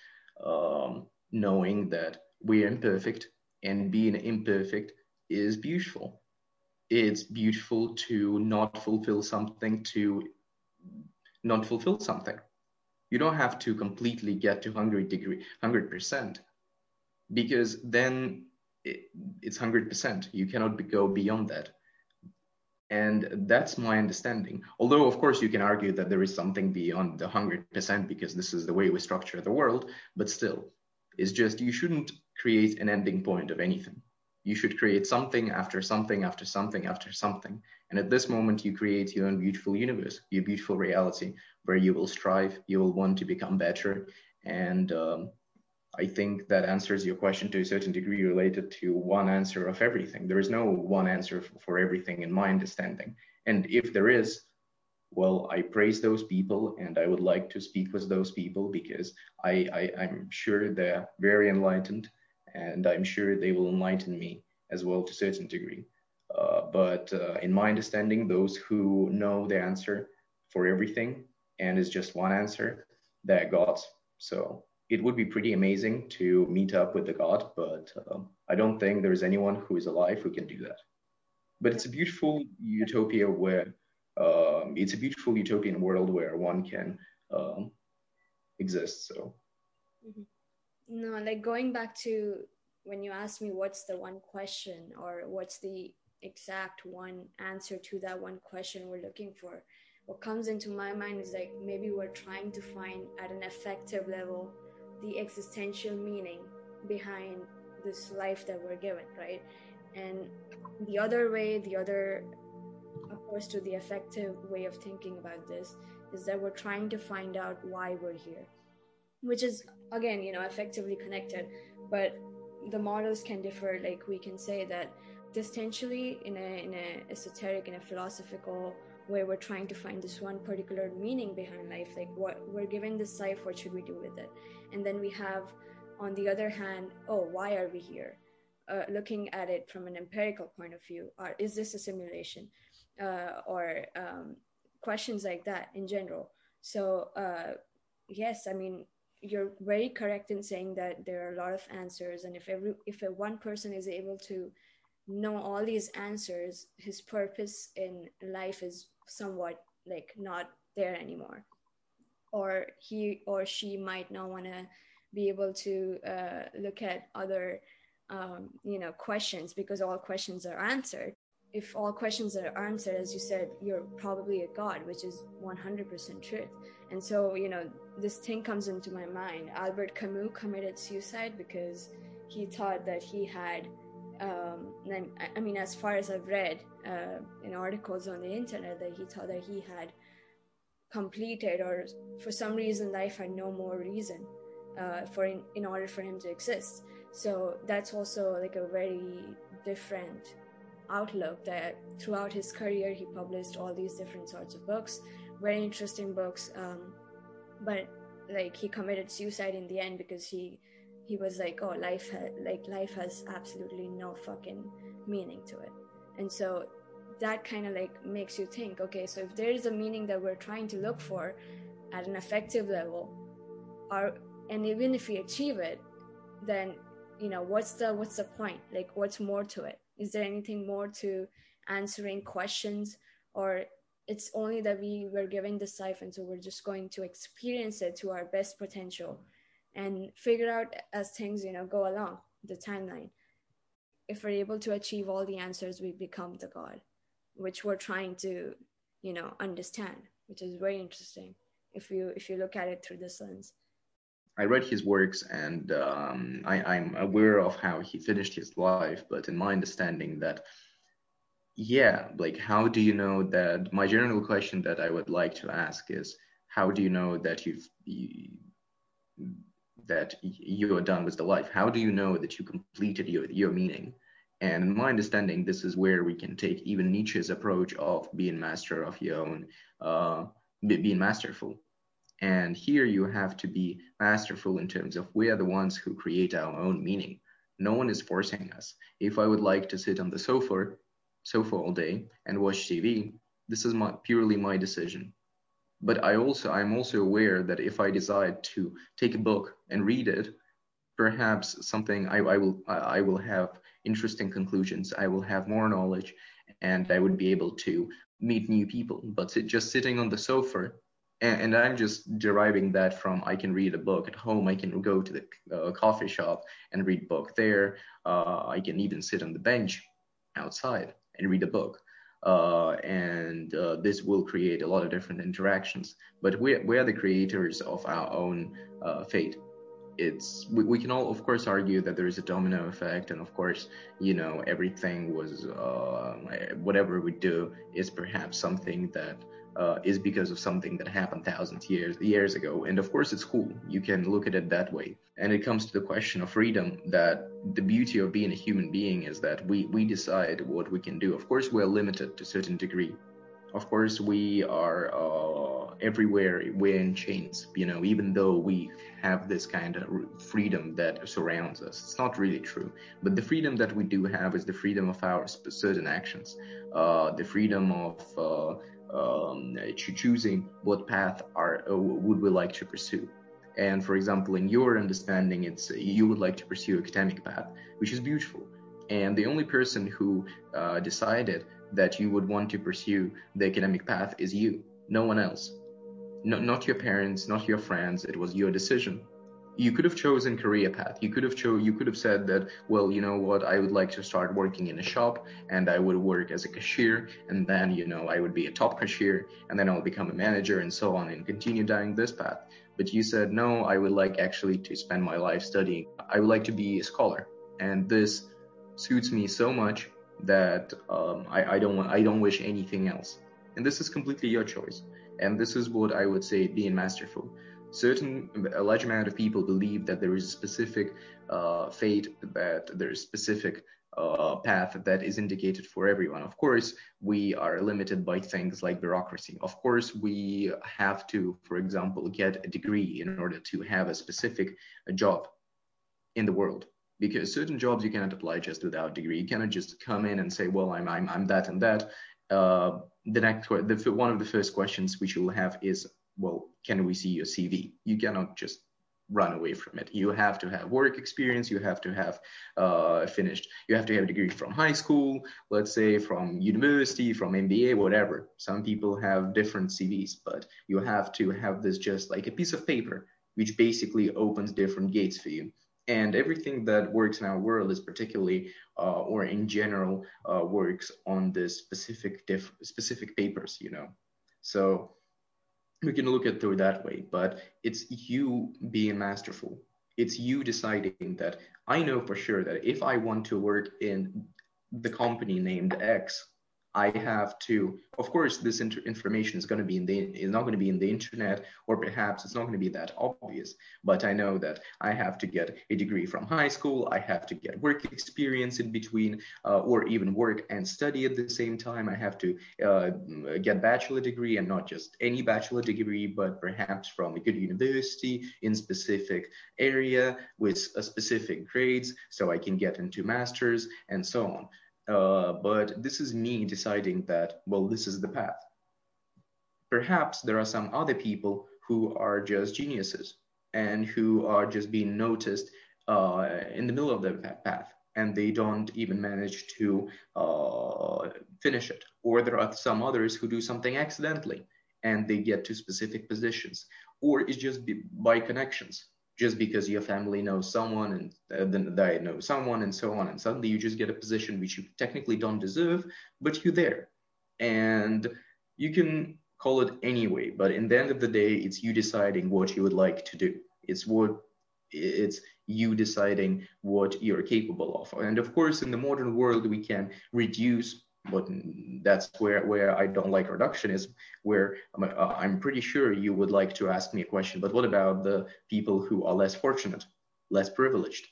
um, knowing that we are imperfect, and being imperfect is beautiful. It's beautiful to not fulfill something to not fulfill something. You don't have to completely get to 100 degree, 100%, because then it, it's 100%. You cannot be, go beyond that. And that's my understanding. Although, of course, you can argue that there is something beyond the 100% because this is the way we structure the world, but still, it's just you shouldn't create an ending point of anything. You should create something after something after something after something. And at this moment, you create your own beautiful universe, your beautiful reality, where you will strive, you will want to become better. And um, I think that answers your question to a certain degree related to one answer of everything. There is no one answer for everything in my understanding. And if there is, well, I praise those people and I would like to speak with those people because I, I, am sure they're very enlightened and I'm sure they will enlighten me as well to a certain degree. Uh, but uh, in my understanding, those who know the answer for everything and is just one answer, that gods. So it would be pretty amazing to meet up with the God, but um, I don't think there's anyone who is alive who can do that. But it's a beautiful utopia where um, it's a beautiful utopian world where one can um, exist. So. Mm-hmm. No, like going back to when you asked me what's the one question or what's the exact one answer to that one question we're looking for what comes into my mind is like maybe we're trying to find at an effective level the existential meaning behind this life that we're given right? And the other way the other opposed to the effective way of thinking about this is that we're trying to find out why we're here which is again you know effectively connected. But the models can differ. Like we can say that existentially in a in a esoteric in a philosophical way we're trying to find this one particular meaning behind life like what we're given this life what should we do with it? And then we have on the other hand oh why are we here? Uh, looking at it from an empirical point of view or is this a simulation? Uh, or um, questions like that in general. So uh, yes i mean you're very correct in saying that there are a lot of answers and if every if a one person is able to know all these answers his purpose in life is somewhat like not there anymore. Or he or she might not want to be able to uh, look at other um, you know questions because all questions are answered. If all questions are answered as you said you're probably a god which is 100% truth. And so you know this thing comes into my mind. Albert camus committed suicide because he thought that he had um, I mean, as far as I've read uh, in articles on the internet, that he thought that he had completed, or for some reason, life had no more reason uh, for in, in order for him to exist. So that's also like a very different outlook. That throughout his career, he published all these different sorts of books, very interesting books. Um, but like he committed suicide in the end because he he was like, "Oh, life ha- like life has absolutely no fucking meaning to it," and so that kind of like makes you think, okay, so if there is a meaning that we're trying to look for at an effective level, are and even if we achieve it, then you know what's the what's the point? Like, what's more to it? Is there anything more to answering questions, or it's only that we were given the siphon, so we're just going to experience it to our best potential and figure out as things you know go along the timeline. If we're able to achieve all the answers we become the god which we're trying to you know understand which is very interesting. If you if you look at it through this lens. I read his works and um, I, i'm aware of how he finished his life but in my understanding that yeah like how do you know that my general question that i would like to ask is how do you know that you've you, that you are done with the life? How do you know that you completed your, your meaning? And in my understanding, this is where we can take even Nietzsche's approach of being master of your own, uh, being masterful. And here you have to be masterful in terms of we are the ones who create our own meaning. No one is forcing us. If I would like to sit on the sofa, sofa all day and watch TV, this is my, purely my decision but I also I'm also aware that if I decide to take a book and read it, perhaps something I, I will I will have interesting conclusions. I will have more knowledge, and I would be able to meet new people. But just sitting on the sofa, and, I'm just deriving that from I can read a book at home. I can go to the uh, coffee shop and read book there. Uh, I can even sit on the bench outside and read a book uh, and uh, this will create a lot of different interactions. But we, we are the creators of our own uh, fate. It's we, we can all, of course, argue that there is a domino effect, and of course, you know, everything was uh, whatever we do is perhaps something that uh, is because of something that happened thousands years years ago. And of course, it's cool. You can look at it that way. And it comes to the question of freedom. That the beauty of being a human being is that we we decide what we can do. Of course, we're limited to a certain degree. Of course, we are uh, everywhere. We're in chains. You know, even though we have this kind of freedom that surrounds us, it's not really true. But the freedom that we do have is the freedom of our certain actions, uh, the freedom of uh, um, choosing what path are uh, would we like to pursue. And for example, in your understanding, it's you would like to pursue academic path, which is beautiful. And the only person who uh, decided that you would want to pursue the academic path is you, no one else. No, not your parents, not your friends. It was your decision you could have chosen career path you could have cho- you could have said that well you know what i would like to start working in a shop and i would work as a cashier and then you know i would be a top cashier and then i'll become a manager and so on and continue down this path but you said no i would like actually to spend my life studying i would like to be a scholar and this suits me so much that um, I, I don't want i don't wish anything else. And this is completely your choice. And this is what i would say being masterful. Certain a large amount of people believe that there is a specific uh, fate that there's specific uh, path that is indicated for everyone. Of course we are limited by things like bureaucracy. Of course we have to for example get a degree in order to have a specific job in the world because certain jobs you cannot apply just without degree you cannot just come in and say well i'm i'm, I'm that and that uh, the next the, one of the first questions which you will have is well, can we see your CV? You cannot just run away from it. You have to have work experience. You have to have uh, finished. You have to have a degree from high school, let's say from university, from MBA, whatever. Some people have different CVs, but you have to have this just like a piece of paper, which basically opens different gates for you. And everything that works in our world is particularly, uh, or in general, uh, works on this specific diff- specific papers. You know, so we can look at it through that way but it's you being masterful it's you deciding that I know for sure that if I want to work in the company named X, I have to, of course, this information is going to be in the, is not going to be in the internet, or perhaps it's not going to be that obvious. But I know that I have to get a degree from high school. I have to get work experience in between, uh, or even work and study at the same time. I have to uh, get bachelor degree and not just any bachelor degree, but perhaps from a good university in specific area with specific grades, so I can get into masters and so on. Uh, but this is me deciding that, well, this is the path. Perhaps there are some other people who are just geniuses and who are just being noticed uh, in the middle of the path and they don't even manage to uh, finish it. Or there are some others who do something accidentally and they get to specific positions. Or it's just by connections just because your family knows someone and uh, then they know someone and so on and suddenly you just get a position which you technically don't deserve but you're there. And you can call it anyway but in the end of the day it's you deciding what you would like to do. It's what it's you deciding what you're capable of. And of course in the modern world we can reduce but that's where where I don't like reductionism, where I'm, uh, I'm pretty sure you would like to ask me a question. But what about the people who are less fortunate, less privileged?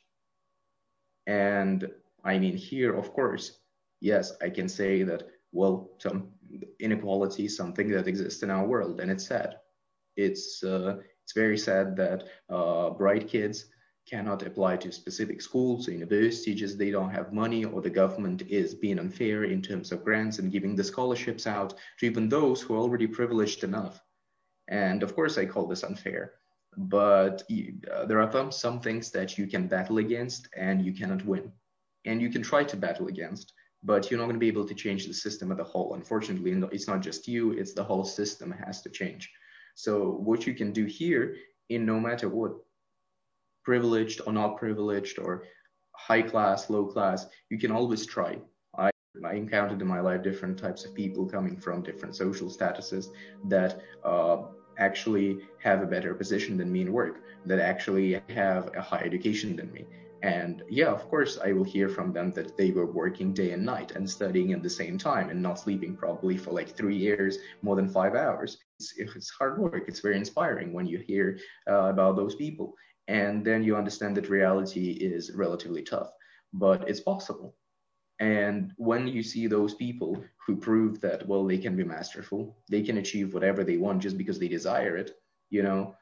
And I mean, here, of course, yes, I can say that. Well, some inequality is something that exists in our world, and it's sad. It's uh, it's very sad that uh, bright kids cannot apply to specific schools or universities just they don't have money or the government is being unfair in terms of grants and giving the scholarships out to even those who are already privileged enough. And of course i call this unfair but uh, there are some, things that you can battle against and you cannot win. And you can try to battle against but you're not going to be able to change the system as a whole unfortunately. It's not just you it's the whole system has to change. So what you can do here in no matter what privileged or not privileged or high class, low class, you can always try. I, I encountered in my life different types of people coming from different social statuses that uh, actually have a better position than me in work, that actually have a higher education than me. And yeah, of course, I will hear from them that they were working day and night and studying at the same time and not sleeping probably for like three years, more than five hours. It's, it's hard work. It's very inspiring when you hear uh, about those people and then you understand that reality is relatively tough but it's possible. And when you see those people who prove that well they can be masterful they can achieve whatever they want just because they desire it you know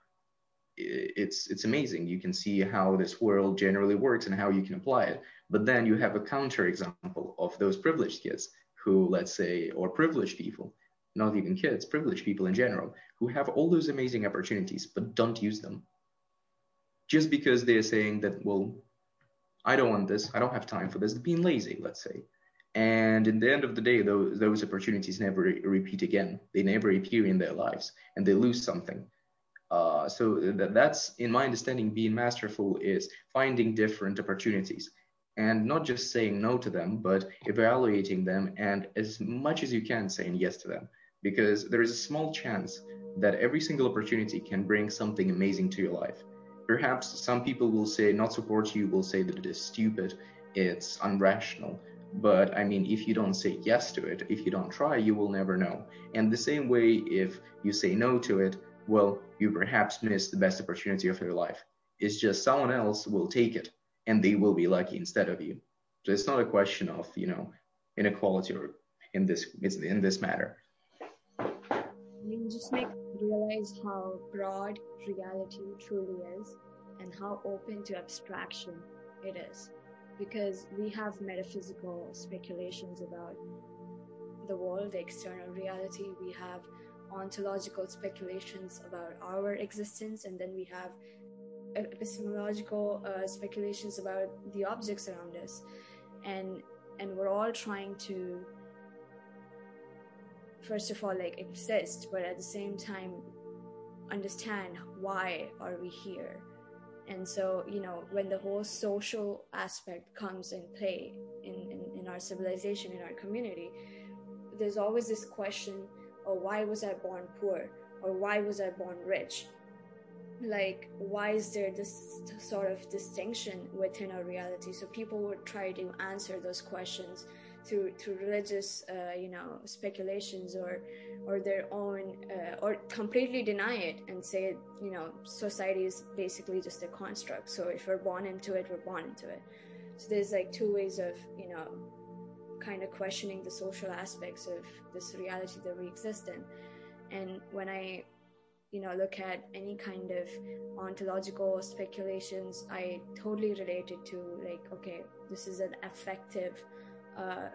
it's it's amazing. You can see how this world generally works and how you can apply it. But then you have a counter example of those privileged kids who let's say or privileged people not even kids privileged people in general who have all those amazing opportunities but don't use them just because they're saying that, well, I don't want this, I don't have time for this, being lazy, let's say. And in the end of the day, those, those opportunities never re- repeat again. They never appear in their lives and they lose something. Uh, so that, that's, in my understanding, being masterful is finding different opportunities and not just saying no to them, but evaluating them and as much as you can saying yes to them. Because there is a small chance that every single opportunity can bring something amazing to your life perhaps some people will say not support you will say that it is stupid it's unrational but i mean if you don't say yes to it if you don't try you will never know. And the same way if you say no to it well you perhaps miss the best opportunity of your life. It's just someone else will take it and they will be lucky instead of you. So it's not a question of you know inequality or in this in this matter. Just make realize how broad reality truly is and how open to abstraction it is. Because we have metaphysical speculations about the world, the external reality, we have ontological speculations about our existence, and then we have epistemological uh, speculations about the objects around us. And and we're all trying to first of all like exist but at the same time understand why are we here. And so you know when the whole social aspect comes in play in, in, in our civilization in our community there's always this question oh why was i born poor? Or why was i born rich? Like why is there this sort of distinction within our reality? So people would try to answer those questions through through religious uh, you know speculations or or their own uh, or completely deny it and say you know society is basically just a construct. So if we're born into it we're born into it. So there's like two ways of you know kind of questioning the social aspects of this reality that we exist in. And when i you know look at any kind of ontological speculations i totally related to like okay this is an affective uh,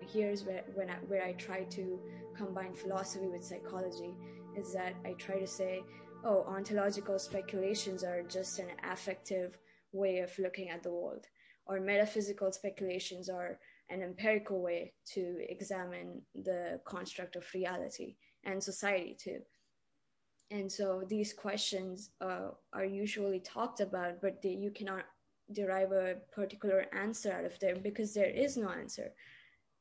here's where when I, where I try to combine philosophy with psychology is that I try to say, oh, ontological speculations are just an affective way of looking at the world, or metaphysical speculations are an empirical way to examine the construct of reality and society too. And so these questions uh, are usually talked about, but they, you cannot derive a particular answer out of there because there is no answer.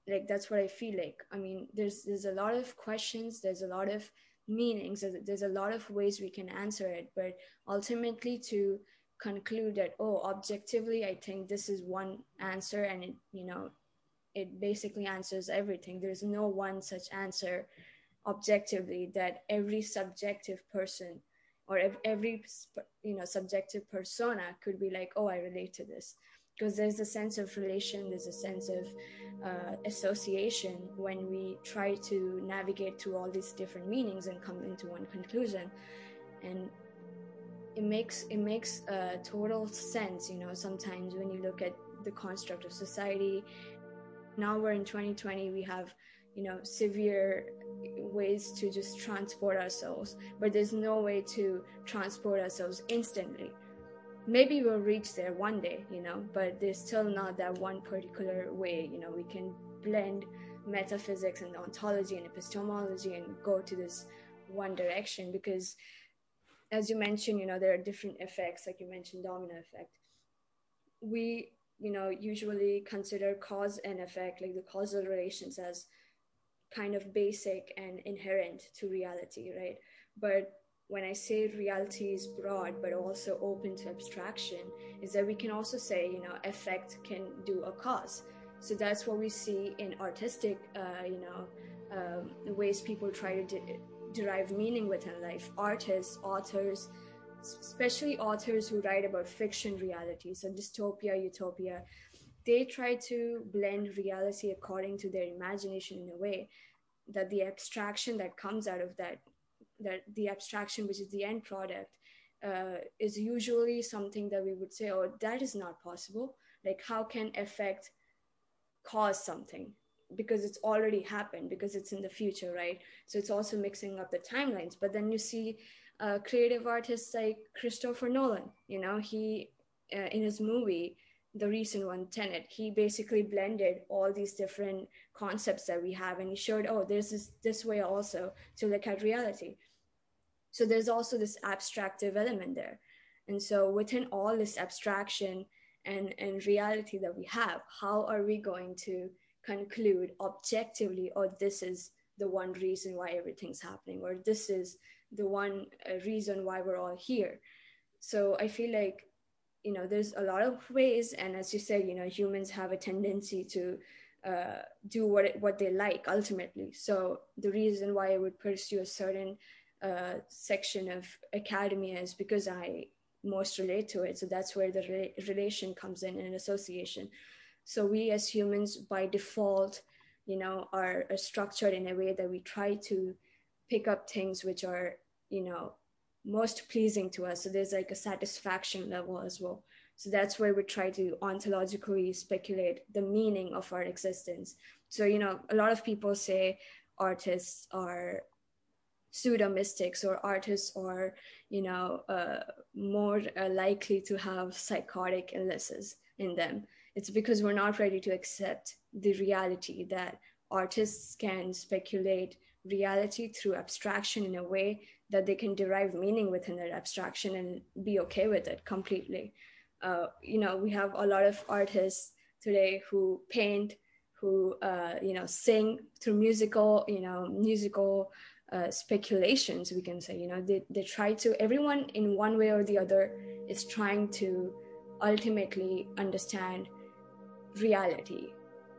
Like that's what i feel like. I mean there's there's a lot of questions there's a lot of meanings there's a lot of ways we can answer it but ultimately to conclude that oh objectively i think this is one answer and it you know it basically answers everything. There's no one such answer objectively that every subjective person or every you know subjective persona could be like oh i relate to this. Because there's a sense of relation there's a sense of uh, association when we try to navigate through all these different meanings and come into one conclusion. And it makes it makes total sense you know sometimes when you look at the construct of society. Now we're in 2020 we have you know severe ways to just transport ourselves but there's no way to transport ourselves instantly. Maybe we'll reach there one day you know but there's still not that one particular way you know. We can blend metaphysics and ontology and epistemology and go to this one direction because as you mentioned you know there are different effects like you mentioned domino effect. We you know usually consider cause and effect like the causal relations as kind of basic and inherent to reality, right? But when I say reality is broad but also open to abstraction, is that we can also say, you know, effect can do a cause. So that's what we see in artistic, uh, you know, um, ways people try to de- derive meaning within life. Artists, authors, especially authors who write about fiction reality, so dystopia, utopia, they try to blend reality according to their imagination in a way that the abstraction that comes out of that that the abstraction which is the end product uh, is usually something that we would say oh that is not possible. Like how can effect cause something? Because it's already happened because it's in the future right? So it's also mixing up the timelines. But then you see uh, creative artists like christopher nolan you know he uh, in his movie the recent one tenet he basically blended all these different concepts that we have and he showed oh there's this this way also to look at reality. So there's also this abstractive element there. And so within all this abstraction and and reality that we have how are we going to conclude objectively oh this is the one reason why everything's happening or this is the one uh, reason why we're all here? So i feel like you know there's a lot of ways and as you said you know humans have a tendency to uh, do what it, what they like ultimately. So the reason why i would pursue a certain uh, section of academia is because i most relate to it. So that's where the re- relation comes in and association. So we as humans by default you know are, are structured in a way that we try to pick up things which are you know most pleasing to us. So there's like a satisfaction level as well. So that's where we try to ontologically speculate the meaning of our existence. So, you know, a lot of people say artists are pseudo mystics or artists are, you know, uh, more uh, likely to have psychotic illnesses in them. It's because we're not ready to accept the reality that artists can speculate reality through abstraction in a way that they can derive meaning within that abstraction and be okay with it completely. Uh, you know, we have a lot of artists today who paint, who uh, you know sing through musical, you know, musical uh, speculations we can say you know they, they try to everyone in one way or the other is trying to ultimately understand reality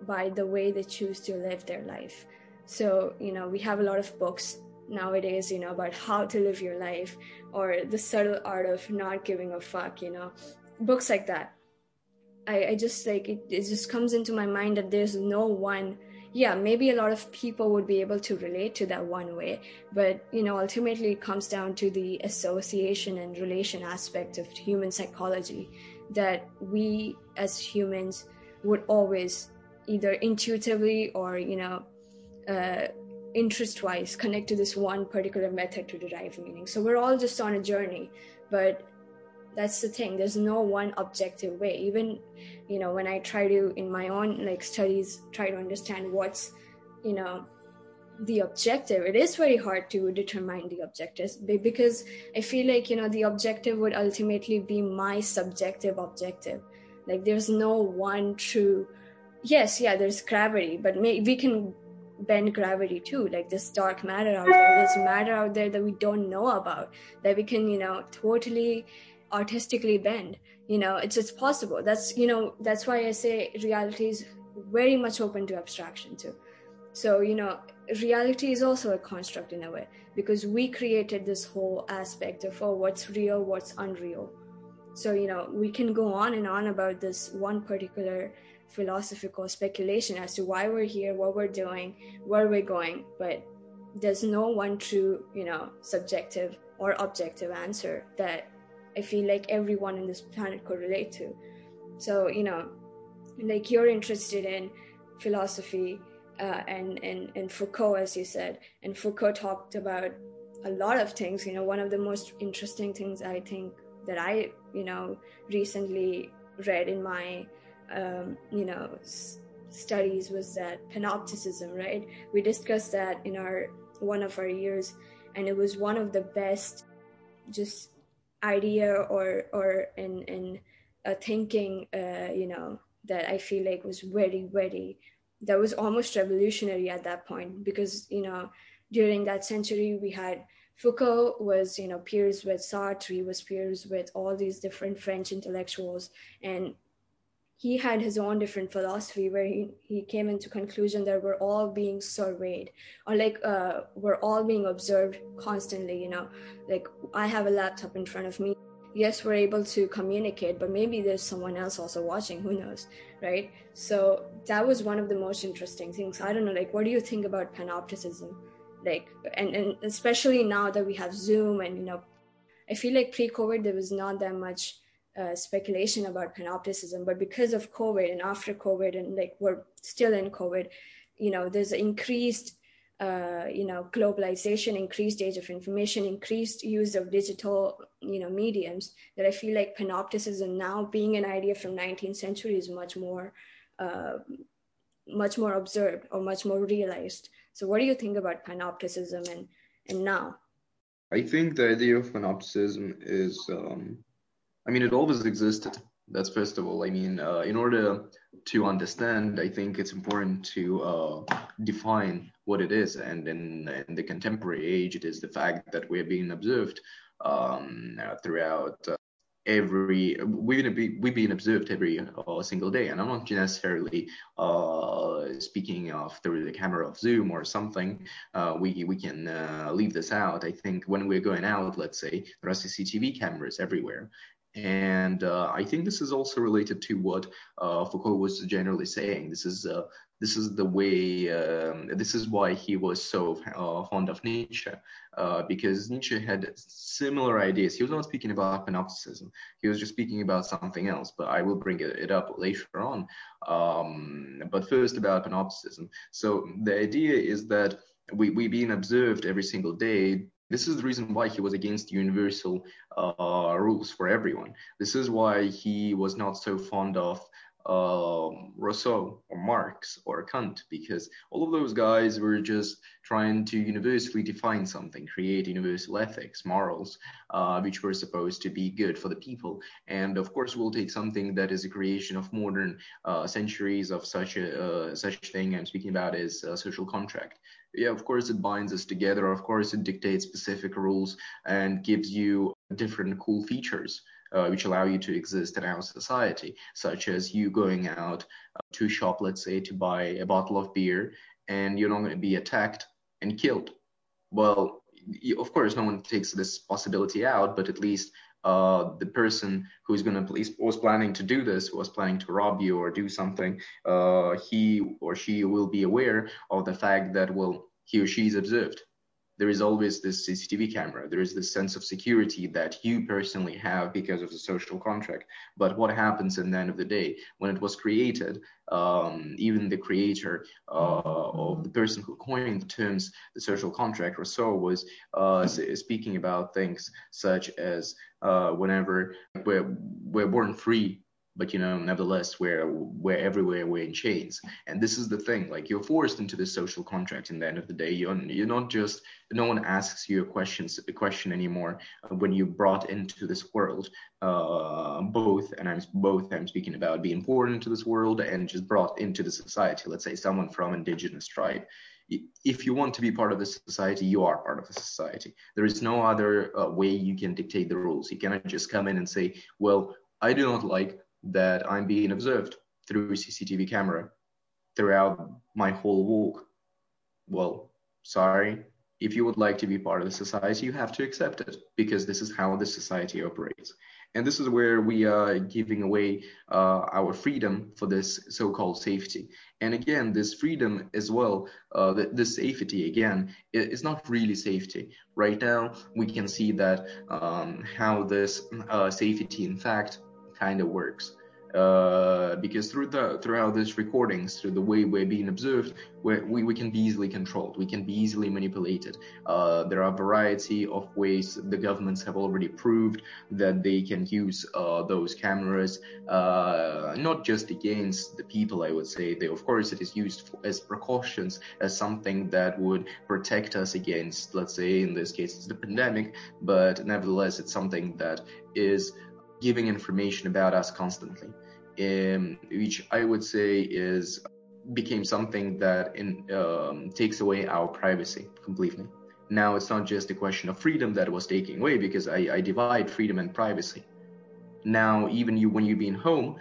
by the way they choose to live their life so you know we have a lot of books nowadays you know about how to live your life or the subtle art of not giving a fuck you know books like that. I, I just like it, it just comes into my mind that there's no one yeah maybe a lot of people would be able to relate to that one way but you know ultimately it comes down to the association and relation aspect of human psychology that we as humans would always either intuitively or you know uh, interest wise connect to this one particular method to derive meaning. So we're all just on a journey but that's the thing. There's no one objective way. Even you know when i try to in my own like studies try to understand what's you know the objective it is very hard to determine the objectives because i feel like you know the objective would ultimately be my subjective objective. Like there's no one true yes yeah there's gravity but may, we can bend gravity too like this dark matter out there this matter out there that we don't know about that we can you know totally artistically bend you know it's it's possible. That's you know that's why i say reality is very much open to abstraction too. So you know reality is also a construct in a way because we created this whole aspect of oh what's real what's unreal. So you know we can go on and on about this one particular philosophical speculation as to why we're here what we're doing where we're going but there's no one true you know subjective or objective answer that I feel like everyone in this planet could relate to. So, you know, like you're interested in philosophy uh, and, and, and Foucault, as you said, and Foucault talked about a lot of things. You know, one of the most interesting things I think that I, you know, recently read in my, um, you know, s- studies was that panopticism, right? We discussed that in our one of our years, and it was one of the best just idea or or in in a thinking uh, you know that I feel like was very very that was almost revolutionary at that point because you know during that century we had Foucault was you know peers with Sartre was peers with all these different French intellectuals and he had his own different philosophy where he, he came into conclusion that we're all being surveyed or like uh, we're all being observed constantly you know? Like i have a laptop in front of me. Yes we're able to communicate but maybe there's someone else also watching who knows right? So that was one of the most interesting things. I don't know like what do you think about panopticism? Like and, and especially now that we have zoom and you know i feel like pre-covid there was not that much uh, speculation about panopticism, but because of COVID and after COVID, and like we're still in COVID, you know, there's increased, uh, you know, globalization, increased age of information, increased use of digital, you know, mediums. That I feel like panopticism now, being an idea from 19th century, is much more, uh, much more observed or much more realized. So, what do you think about panopticism and and now? I think the idea of panopticism is um, I mean, it always existed. That's first of all. I mean, uh, in order to understand, I think it's important to uh, define what it is. And in, in, the contemporary age, it is the fact that we're being observed um, throughout uh, every we've been we've been observed every uh, single day and i'm not necessarily uh, speaking of through the camera of zoom or something uh, we we can uh, leave this out i think when we're going out let's say there are cctv cameras everywhere and uh, I think this is also related to what uh, Foucault was generally saying. This is uh, this is the way. Um, this is why he was so uh, fond of Nietzsche, uh, because Nietzsche had similar ideas. He was not speaking about panopticism. He was just speaking about something else. But I will bring it, it up later on. Um, but first about panopticism. So the idea is that we we being observed every single day this is the reason why he was against universal uh, rules for everyone. This is why he was not so fond of um, Rousseau or Marx or Kant, because all of those guys were just trying to universally define something, create universal ethics, morals, uh, which were supposed to be good for the people. And of course, we'll take something that is a creation of modern uh, centuries of such a uh, such thing I'm speaking about is a social contract. Yeah, of course, it binds us together. Of course, it dictates specific rules and gives you different cool features uh, which allow you to exist in our society, such as you going out uh, to shop, let's say, to buy a bottle of beer, and you're not going to be attacked and killed. Well, of course, no one takes this possibility out, but at least uh, the person who's going to was planning to do this was planning to rob you or do something uh, he or she will be aware of the fact that well he or she is observed there is always this CCTV camera. There is this sense of security that you personally have because of the social contract. But what happens in the end of the day when it was created? Um, even the creator uh, of the person who coined the terms the social contract, Rousseau, was uh, speaking about things such as uh, whenever we're, we're born free but you know nevertheless we're we're everywhere we're in chains. And this is the thing like you're forced into this social contract in the end of the day. You're, you're not just no one asks you a questions a question anymore when you're brought into this world. Uh, both and i'm both i'm speaking about being born into this world and just brought into the society. Let's say someone from indigenous tribe. If you want to be part of the society, you are part of the society. There is no other uh, way you can dictate the rules. You cannot just come in and say, well, I do not like that I'm being observed through CCTV camera throughout my whole walk. Well, sorry. If you would like to be part of the society, you have to accept it because this is how the society operates. And this is where we are giving away uh, our freedom for this so-called safety. And again, this freedom as well, uh, this safety again, is not really safety. Right now, we can see that um, how this uh, safety, in fact, kind of works. Uh, because through the throughout these recordings, through the way we're being observed, we we can be easily controlled. We can be easily manipulated. Uh, there are a variety of ways the governments have already proved that they can use uh, those cameras, uh, not just against the people. I would say, they, of course, it is used for, as precautions, as something that would protect us against, let's say, in this case, it's the pandemic. But nevertheless, it's something that is giving information about us constantly, um, which I would say is became something that in, um, takes away our privacy completely. Now it's not just a question of freedom that was taking away because I, I divide freedom and privacy. Now even you when you be in home,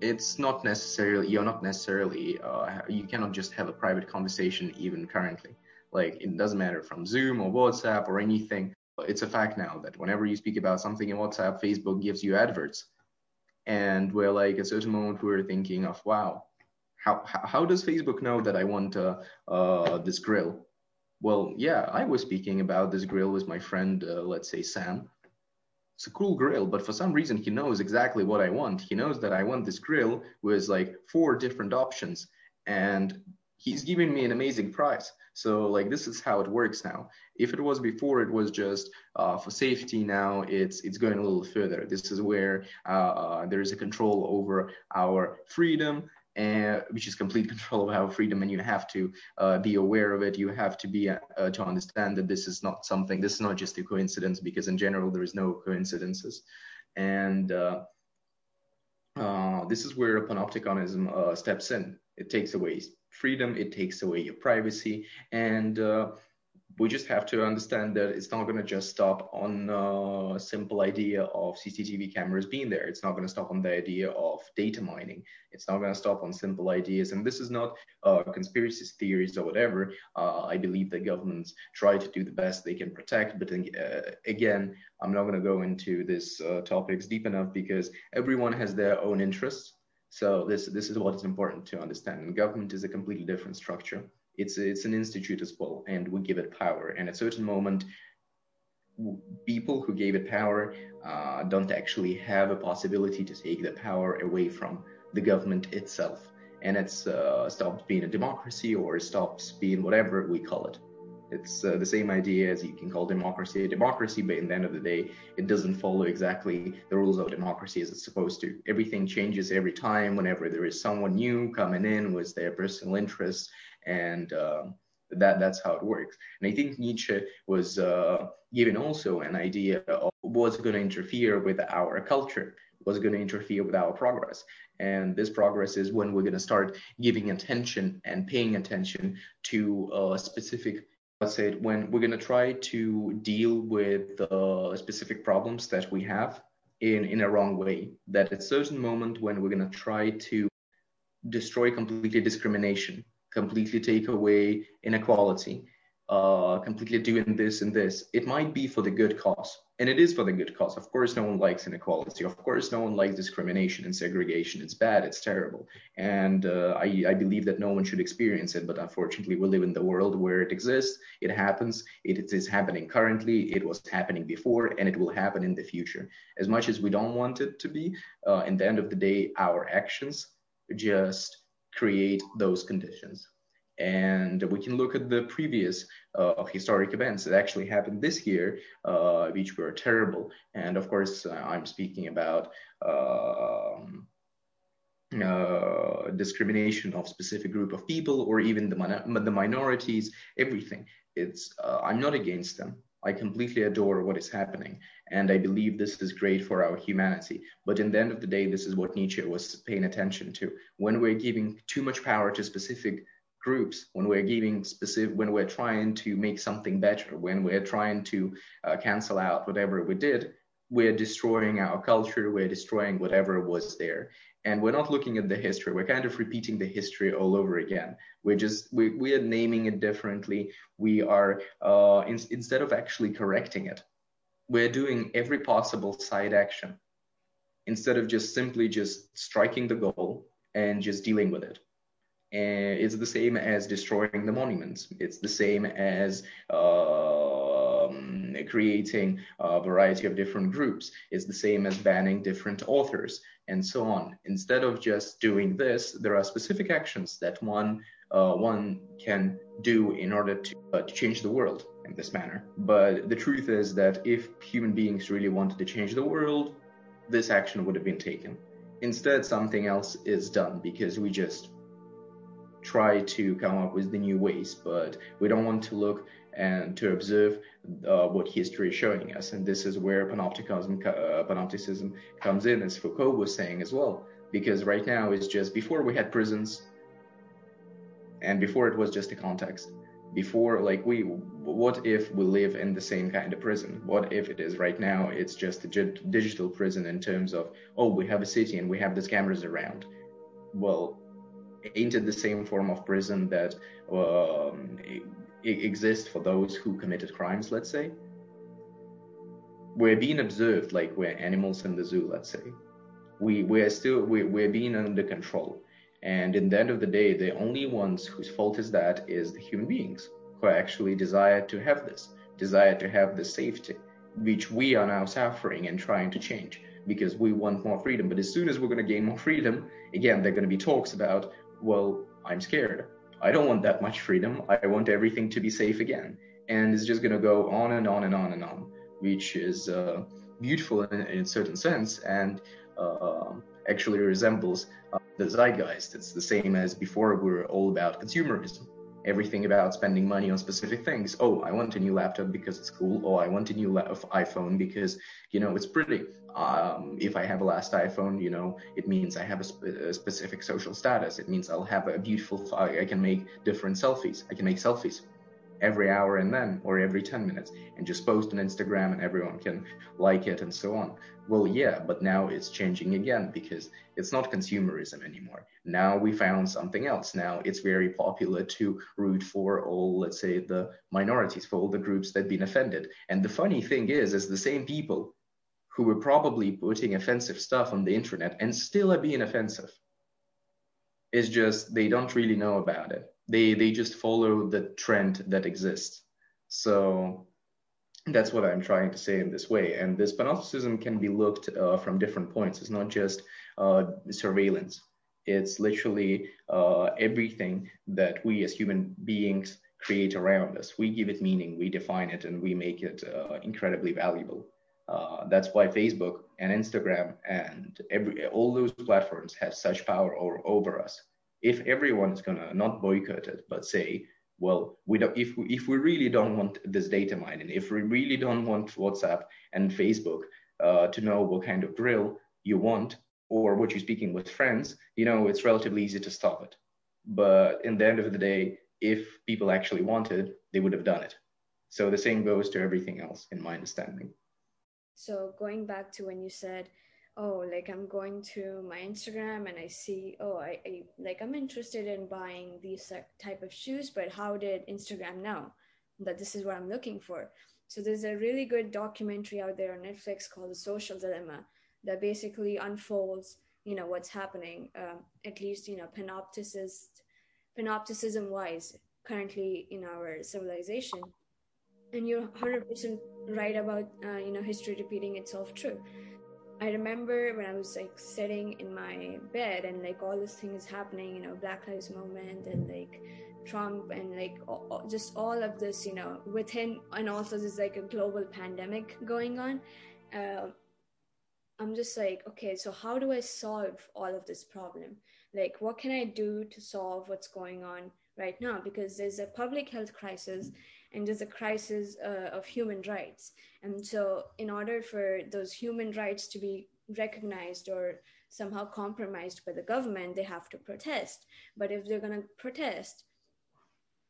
it's not necessarily you're not necessarily uh, you cannot just have a private conversation even currently. Like it doesn't matter from Zoom or WhatsApp or anything it's a fact now that whenever you speak about something in WhatsApp, Facebook gives you adverts. And we're like, at a certain moment, we are thinking of, wow, how, how does Facebook know that I want uh, uh, this grill? Well, yeah, I was speaking about this grill with my friend, uh, let's say Sam. It's a cool grill, but for some reason he knows exactly what I want. He knows that I want this grill with like four different options, and he's giving me an amazing price. So like this is how it works now. If it was before, it was just uh, for safety. Now it's it's going a little further. This is where uh, uh, there is a control over our freedom, and which is complete control of our freedom. And you have to uh, be aware of it. You have to be uh, to understand that this is not something. This is not just a coincidence because in general there is no coincidences, and. Uh, this is where panopticonism steps in. It takes away freedom, it takes away your privacy, and uh, we just have to understand that it's not going to just stop on a simple idea of CCTV cameras being there. It's not going to stop on the idea of data mining. It's not going to stop on simple ideas. And this is not uh, conspiracy theories or whatever. Uh, I believe that governments try to do the best they can protect. But uh, again, I'm not going to go into this uh, topics deep enough because everyone has their own interests. So this this is what is important to understand. And government is a completely different structure. It's it's an institute as well, and we give it power. And at a certain moment, people who gave it power uh, don't actually have a possibility to take the power away from the government itself, and it's uh, stopped being a democracy or stops being whatever we call it. It's uh, the same idea as you can call democracy a democracy, but in the end of the day, it doesn't follow exactly the rules of democracy as it's supposed to. Everything changes every time whenever there is someone new coming in with their personal interests, and uh, that that's how it works. And I think Nietzsche was uh, given also an idea of what's going to interfere with our culture, what's going to interfere with our progress. And this progress is when we're going to start giving attention and paying attention to a specific let's when we're going to try to deal with the specific problems that we have in in a wrong way that at certain moment when we're going to try to destroy completely discrimination completely take away inequality uh, completely doing this and this. It might be for the good cause, and it is for the good cause. Of course, no one likes inequality. Of course, no one likes discrimination and segregation. It's bad. It's terrible, and uh, I, I believe that no one should experience it. But unfortunately, we live in the world where it exists. It happens. It, it is happening currently. It was happening before, and it will happen in the future. As much as we don't want it to be, uh, in the end of the day, our actions just create those conditions and we can look at the previous uh, historic events that actually happened this year, uh, which were terrible. And of course, uh, I'm speaking about um, uh, discrimination of specific group of people or even the, min- the minorities, everything. It's uh, I'm not against them. I completely adore what is happening. And I believe this is great for our humanity. But in the end of the day, this is what Nietzsche was paying attention to. When we're giving too much power to specific groups when we're giving specific when we're trying to make something better when we're trying to uh, cancel out whatever we did we're destroying our culture we're destroying whatever was there. And we're not looking at the history we're kind of repeating the history all over again. We're just we, we are naming it differently. We are uh, in, instead of actually correcting it we're doing every possible side action. Instead of just simply just striking the goal and just dealing with it and it's the same as destroying the monuments. It's the same as um, creating a variety of different groups. It's the same as banning different authors and so on. Instead of just doing this, there are specific actions that one uh, one can do in order to, uh, to change the world in this manner. But the truth is that if human beings really wanted to change the world, this action would have been taken. Instead, something else is done because we just try to come up with the new ways, but we don't want to look and to observe uh, what history is showing us. And this is where panopticism, uh, panopticism comes in, as Foucault was saying as well. Because right now it's just before we had prisons, and before it was just a context. Before, like we, what if we live in the same kind of prison? What if it is right now? It's just a digital prison in terms of, oh, we have a city and we have these cameras around. Well, ain't it the same form of prison that um, exists for those who committed crimes, let's say? We're being observed like we're animals in the zoo, let's say. We, we're still, we, we're being under control. And in the end of the day, the only ones whose fault is that is the human beings who actually desire to have this, desire to have this safety, which we are now suffering and trying to change because we want more freedom. But as soon as we're going to gain more freedom, again, there are going to be talks about well, I'm scared. I don't want that much freedom. I want everything to be safe again. And it's just going to go on and on and on and on, which is uh, beautiful in, in, a certain sense and uh, actually resembles uh, the zeitgeist. It's the same as before we were all about consumerism everything about spending money on specific things. Oh, I want a new laptop because it's cool. Oh, I want a new la- iPhone because you know it's pretty. Um, if I have a last iPhone, you know, it means I have a, sp- a specific social status. It means I'll have a beautiful. I can make different selfies. I can make selfies every hour and then or every 10 minutes and just post on Instagram and everyone can like it and so on. Well, yeah, but now it's changing again because it's not consumerism anymore. Now we found something else. Now it's very popular to root for all, let's say, the minorities, for all the groups that have been offended. And the funny thing is, is the same people who were probably putting offensive stuff on the internet and still are being offensive. It's just they don't really know about it they they just follow the trend that exists so that's what i'm trying to say in this way and this panopticism can be looked uh, from different points it's not just uh, surveillance it's literally uh, everything that we as human beings create around us. We give it meaning, we define it, and we make it uh, incredibly valuable. Uh, that's why Facebook and Instagram and every all those platforms have such power over, over us. If everyone is gonna not boycott it, but say, well, we don't, if we, if we really don't want this data mining, if we really don't want WhatsApp and Facebook uh, to know what kind of drill you want or what you're speaking with friends, you know, it's relatively easy to stop it. But in the end of the day, if people actually wanted, they would have done it. So the same goes to everything else, in my understanding. So going back to when you said, "Oh, like I'm going to my Instagram and I see, oh, I, I like I'm interested in buying these type of shoes, but how did Instagram know that this is what I'm looking for?" So there's a really good documentary out there on Netflix called The Social Dilemma that basically unfolds, you know, what's happening, uh, at least you know, panopticist panopticism wise currently in our civilization and you're 100% right about uh, you know history repeating itself true i remember when i was like sitting in my bed and like all this thing is happening you know black lives movement and like trump and like all, just all of this you know within and also there's like a global pandemic going on uh, i'm just like okay so how do i solve all of this problem? Like what can i do to solve what's going on right now? Because there's a public health crisis and there's a crisis uh, of human rights. And so in order for those human rights to be recognized or somehow compromised by the government they have to protest. But if they're going to protest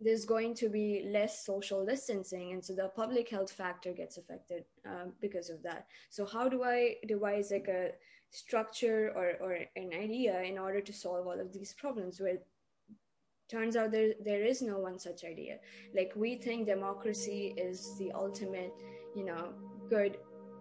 there's going to be less social distancing. And so the public health factor gets affected um, because of that. So how do i devise like a structure or, or an idea in order to solve all of these problems where turns out there there is no one such idea. Like we think democracy is the ultimate you know good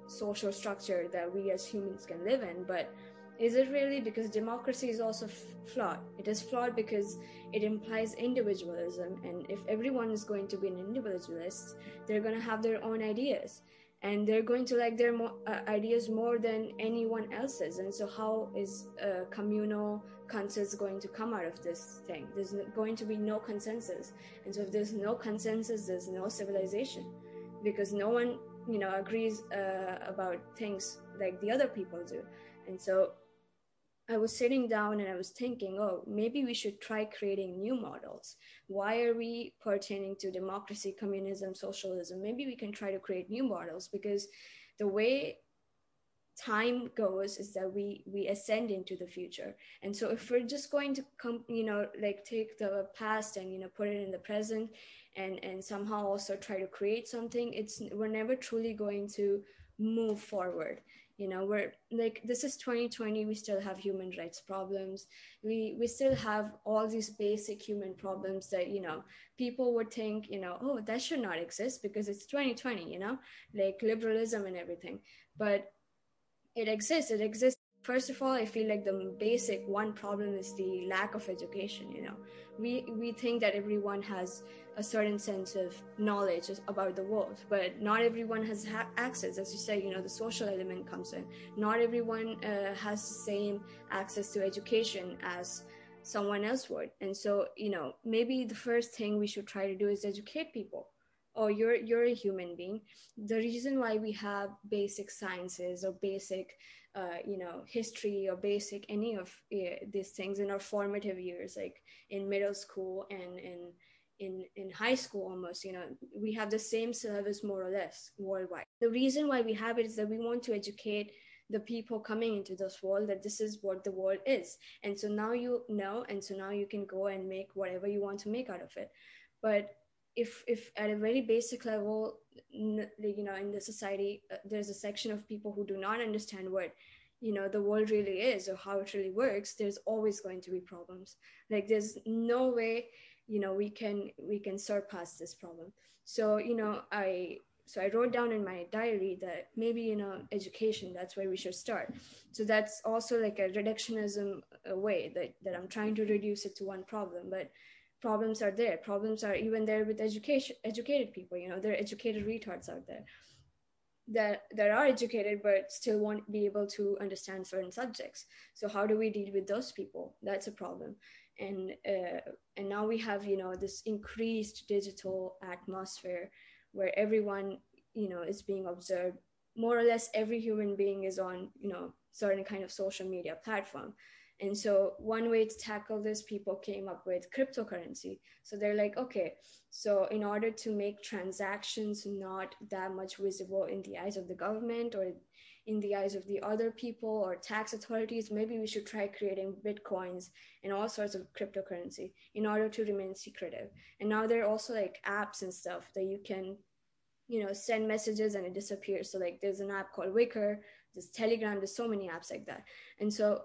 social structure that we as humans can live in but is it really? Because democracy is also f- flawed. It is flawed because it implies individualism and if everyone is going to be an individualist they're going to have their own ideas and they're going to like their mo- uh, ideas more than anyone else's. And so how is a communal consensus going to come out of this thing? There's going to be no consensus. And so if there's no consensus there's no civilization. Because no one you know agrees uh, about things like the other people do. And so I was sitting down and I was thinking, oh, maybe we should try creating new models. Why are we pertaining to democracy, communism, socialism? Maybe we can try to create new models because the way time goes is that we we ascend into the future and so if we're just going to come you know like take the past and you know put it in the present and and somehow also try to create something it's we're never truly going to move forward you know we're like this is 2020 we still have human rights problems. We we still have all these basic human problems that you know people would think you know oh that should not exist because it's 2020 you know like liberalism and everything. But it exists it exists first of all i feel like the basic one problem is the lack of education you know. We we think that everyone has a certain sense of knowledge about the world but not everyone has ha- access. As you say you know the social element comes in. Not everyone uh, has the same access to education as someone else would. And so you know maybe the first thing we should try to do is educate people. Oh you're you're a human being. The reason why we have basic sciences or basic uh, you know history or basic any of uh, these things in our formative years like in middle school and in in in high school almost you know we have the same syllabus more or less worldwide. The reason why we have it is that we want to educate the people coming into this world that this is what the world is. And so now you know and so now you can go and make whatever you want to make out of it. But if if at a very basic level you know in the society uh, there's a section of people who do not understand what you know the world really is or how it really works there's always going to be problems. Like there's no way you know we can we can surpass this problem. So you know i so i wrote down in my diary that maybe you know education that's where we should start. So that's also like a reductionism uh, way that that i'm trying to reduce it to one problem but problems are there. Problems are even there with education educated people you know there are educated retards out there that that are educated but still won't be able to understand certain subjects. So how do we deal with those people? That's a problem. And uh, and now we have you know this increased digital atmosphere where everyone you know is being observed. More or less every human being is on you know certain kind of social media platform and so one way to tackle this people came up with cryptocurrency. So they're like okay so in order to make transactions not that much visible in the eyes of the government or in the eyes of the other people or tax authorities maybe we should try creating bitcoins and all sorts of cryptocurrency in order to remain secretive. And now there are also like apps and stuff that you can you know send messages and it disappears. So like there's an app called wickr there's telegram there's so many apps like that. And so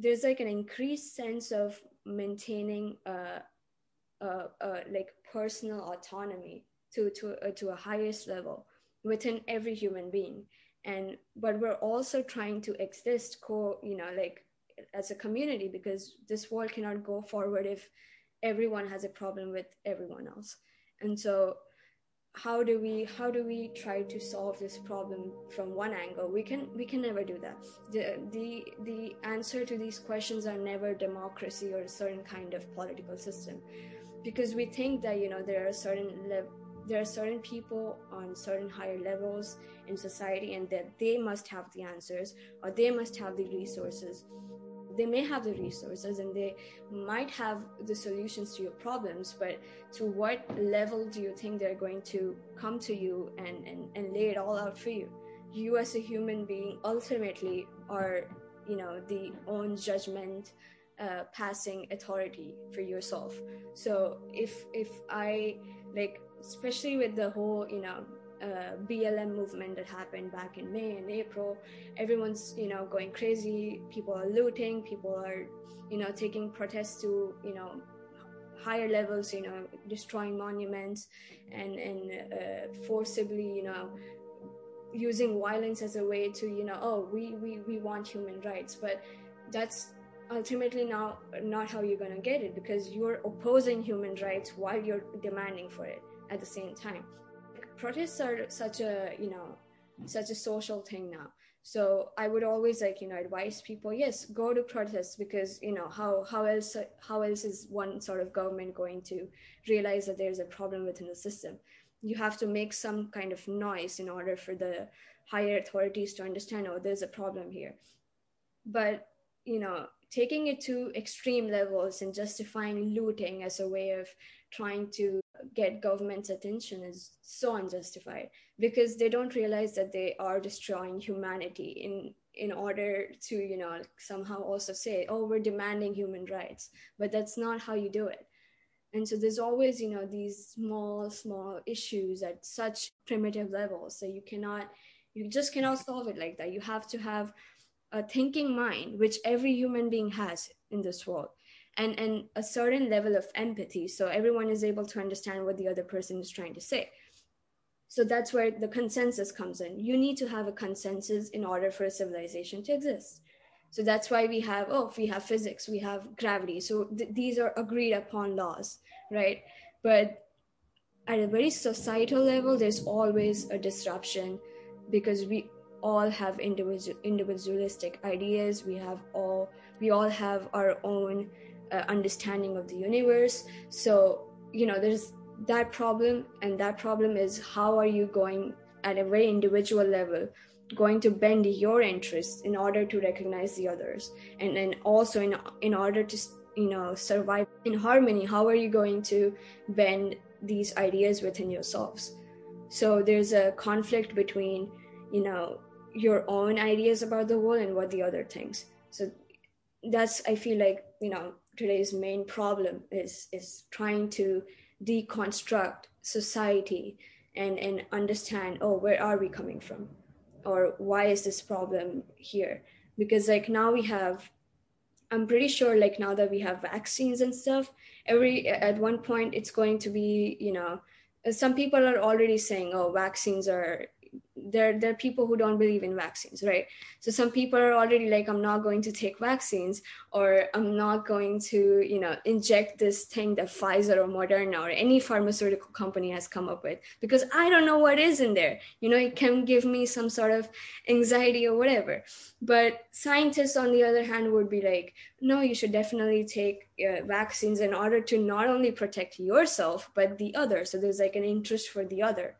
there's like an increased sense of maintaining uh, uh, uh, like personal autonomy to to uh, to a highest level within every human being. And but we're also trying to exist co you know like as a community because this world cannot go forward if everyone has a problem with everyone else. And so how do we how do we try to solve this problem from one angle? We can we can never do that. The the the answer to these questions are never democracy or a certain kind of political system. Because we think that you know there are certain there are certain people on certain higher levels in society and that they must have the answers or they must have the resources they may have the resources and they might have the solutions to your problems but to what level do you think they're going to come to you and, and, and lay it all out for you? You as a human being ultimately are you know the own judgment uh, passing authority for yourself. So if if i like especially with the whole you know uh, BLM movement that happened back in May and April. Everyone's, you know, going crazy. People are looting. People are, you know, taking protests to, you know, higher levels. You know, destroying monuments and and uh, forcibly, you know, using violence as a way to, you know, oh, we we we want human rights, but that's ultimately now not how you're going to get it because you're opposing human rights while you're demanding for it at the same time protests are such a you know such a social thing now. So i would always like you know advise people yes go to protests because you know how how else how else is one sort of government going to realize that there's a problem within the system? You have to make some kind of noise in order for the higher authorities to understand oh there's a problem here. But you know taking it to extreme levels and justifying looting as a way of trying to get government's attention is so unjustified because they don't realize that they are destroying humanity in in order to you know somehow also say oh we're demanding human rights but that's not how you do it. And so there's always you know these small small issues at such primitive levels so you cannot you just cannot solve it like that. You have to have a thinking mind which every human being has in this world and and a certain level of empathy so everyone is able to understand what the other person is trying to say. So that's where the consensus comes in. You need to have a consensus in order for a civilization to exist. So that's why we have oh we have physics we have gravity. So th- these are agreed upon laws right? But at a very societal level there's always a disruption because we all have individual individualistic ideas. We have all we all have our own uh, understanding of the universe. So you know there's that problem and that problem is how are you going at a very individual level going to bend your interests in order to recognize the others and then also in in order to you know survive in harmony how are you going to bend these ideas within yourselves? So there's a conflict between you know your own ideas about the world and what the other thinks. So that's i feel like you know today's main problem is is trying to deconstruct society and and understand oh where are we coming from? Or why is this problem here? Because like now we have i'm pretty sure like now that we have vaccines and stuff every at one point it's going to be you know some people are already saying oh vaccines are there there are people who don't believe in vaccines right? So some people are already like i'm not going to take vaccines or i'm not going to you know inject this thing that pfizer or moderna or any pharmaceutical company has come up with because i don't know what is in there. You know it can give me some sort of anxiety or whatever. But scientists on the other hand would be like no you should definitely take uh, vaccines in order to not only protect yourself but the other. So there's like an interest for the other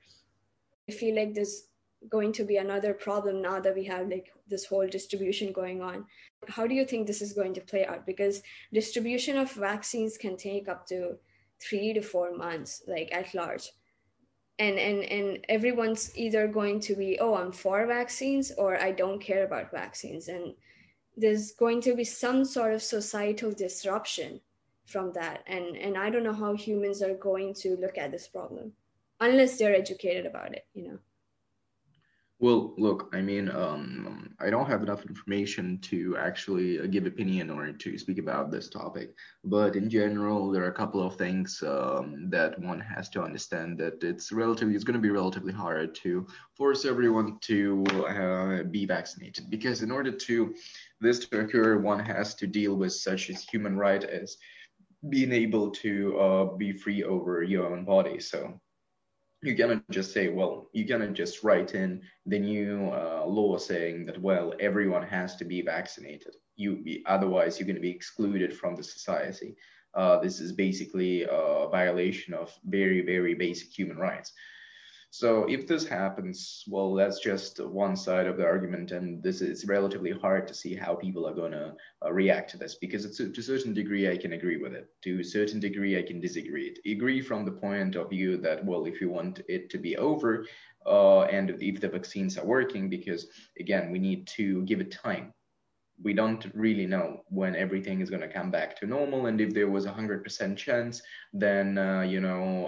feel like there's going to be another problem now that we have like this whole distribution going on. How do you think this is going to play out? Because distribution of vaccines can take up to three to four months, like at large. And, and and everyone's either going to be oh i'm for vaccines or i don't care about vaccines and there's going to be some sort of societal disruption from that and and i don't know how humans are going to look at this problem unless they're educated about it you know. Well look i mean um, i don't have enough information to actually uh, give opinion or to speak about this topic. But in general there are a couple of things um, that one has to understand that it's relatively it's going to be relatively hard to force everyone to uh, be vaccinated. Because in order to this to occur one has to deal with such as human right as being able to uh, be free over your own body. So you cannot just say, well, you cannot just write in the new uh, law saying that, well, everyone has to be vaccinated. You otherwise you're going to be excluded from the society. Uh, this is basically a violation of very, very basic human rights. So if this happens, well, that's just one side of the argument, and this is relatively hard to see how people are going to uh, react to this because it's, to a certain degree I can agree with it. To a certain degree I can disagree. Agree from the point of view that well, if you want it to be over, uh, and if the vaccines are working, because again we need to give it time we don't really know when everything is going to come back to normal and if there was a 100% chance then uh, you know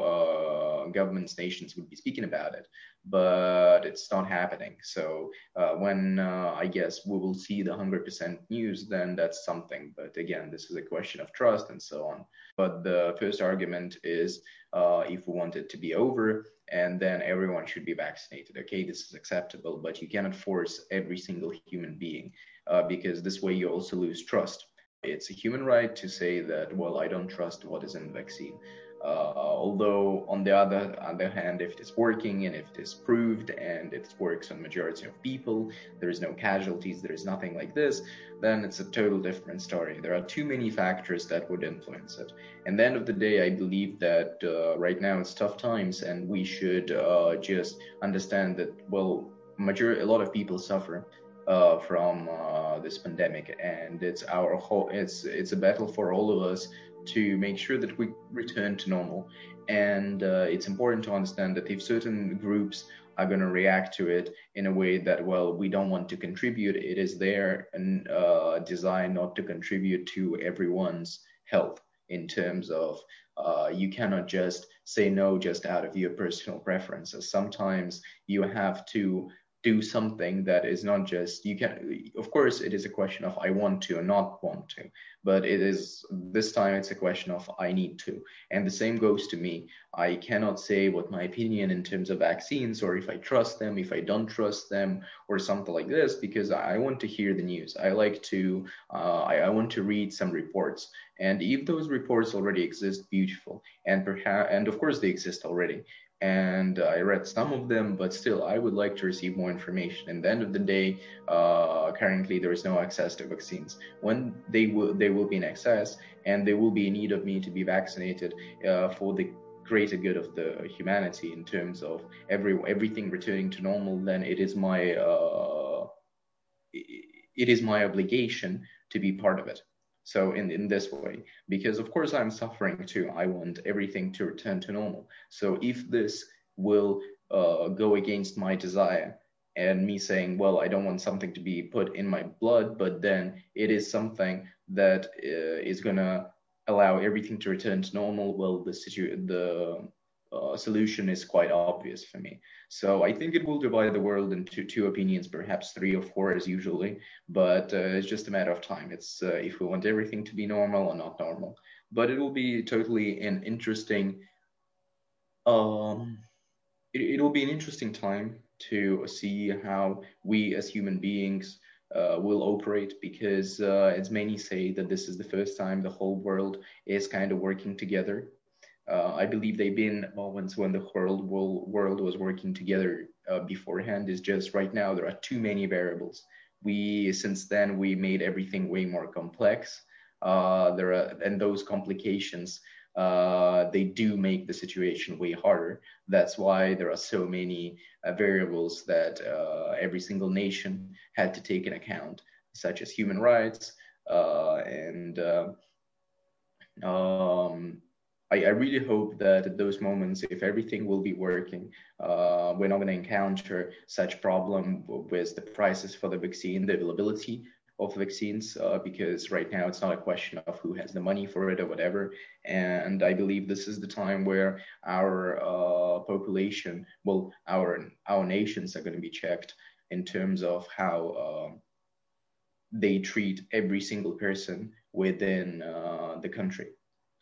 uh, governments nations would be speaking about it but it's not happening so uh, when uh, i guess we will see the 100% news then that's something but again this is a question of trust and so on but the first argument is uh, if we want it to be over and then everyone should be vaccinated okay this is acceptable but you cannot force every single human being uh, because this way you also lose trust. It's a human right to say that, well, I don't trust what is in the vaccine. Uh, although on the other other hand, if it is working and if it is proved and it works on majority of people, there is no casualties, there is nothing like this, then it's a total different story. There are too many factors that would influence it. And the end of the day, I believe that uh, right now it's tough times, and we should uh, just understand that well, major a lot of people suffer uh, from uh, this pandemic, and it's our whole it's it's a battle for all of us to make sure that we return to normal. And uh, it's important to understand that if certain groups are going to react to it in a way that well we don't want to contribute, it is their uh, design not to contribute to everyone's health in terms of uh, you cannot just say no just out of your personal preferences. Sometimes you have to do something that is not just you can of course it is a question of i want to or not want to but it is this time it's a question of i need to. And the same goes to me. I cannot say what my opinion in terms of vaccines or if i trust them if i don't trust them or something like this because i want to hear the news. I like to uh, I, I want to read some reports. And if those reports already exist beautiful. And perhaps and of course they exist already and I read some of them, but still, I would like to receive more information. And the end of the day, uh, currently there is no access to vaccines. When they will, they will be in access, and there will be a need of me to be vaccinated uh, for the greater good of the humanity in terms of every everything returning to normal. Then it is my uh, it is my obligation to be part of it. So in, in this way, because of course I'm suffering too. I want everything to return to normal. So if this will uh, go against my desire and me saying, well, I don't want something to be put in my blood, but then it is something that uh, is gonna allow everything to return to normal. Well, the situ- the uh, solution is quite obvious for me. So I think it will divide the world into two opinions, perhaps three or four as usually, but uh, it's just a matter of time. It's uh, if we want everything to be normal or not normal. But it will be totally an interesting. Um, it, will be an interesting time to see how we as human beings uh, will operate because uh, as many say that this is the first time the whole world is kind of working together. Uh, I believe they've been moments when the whole world was working together uh, beforehand. Is just right now there are too many variables. We since then we made everything way more complex. Uh, there are and those complications uh, they do make the situation way harder. That's why there are so many uh, variables that uh, every single nation had to take in account, such as human rights and um, I, I, really hope that at those moments, if everything will be working, uh, we're not going to encounter such problem with the prices for the vaccine, the availability of vaccines uh, because right now it's not a question of who has the money for it or whatever. And I believe this is the time where our uh, population, well, our our nations are going to be checked in terms of how uh, they treat every single person within uh, the country.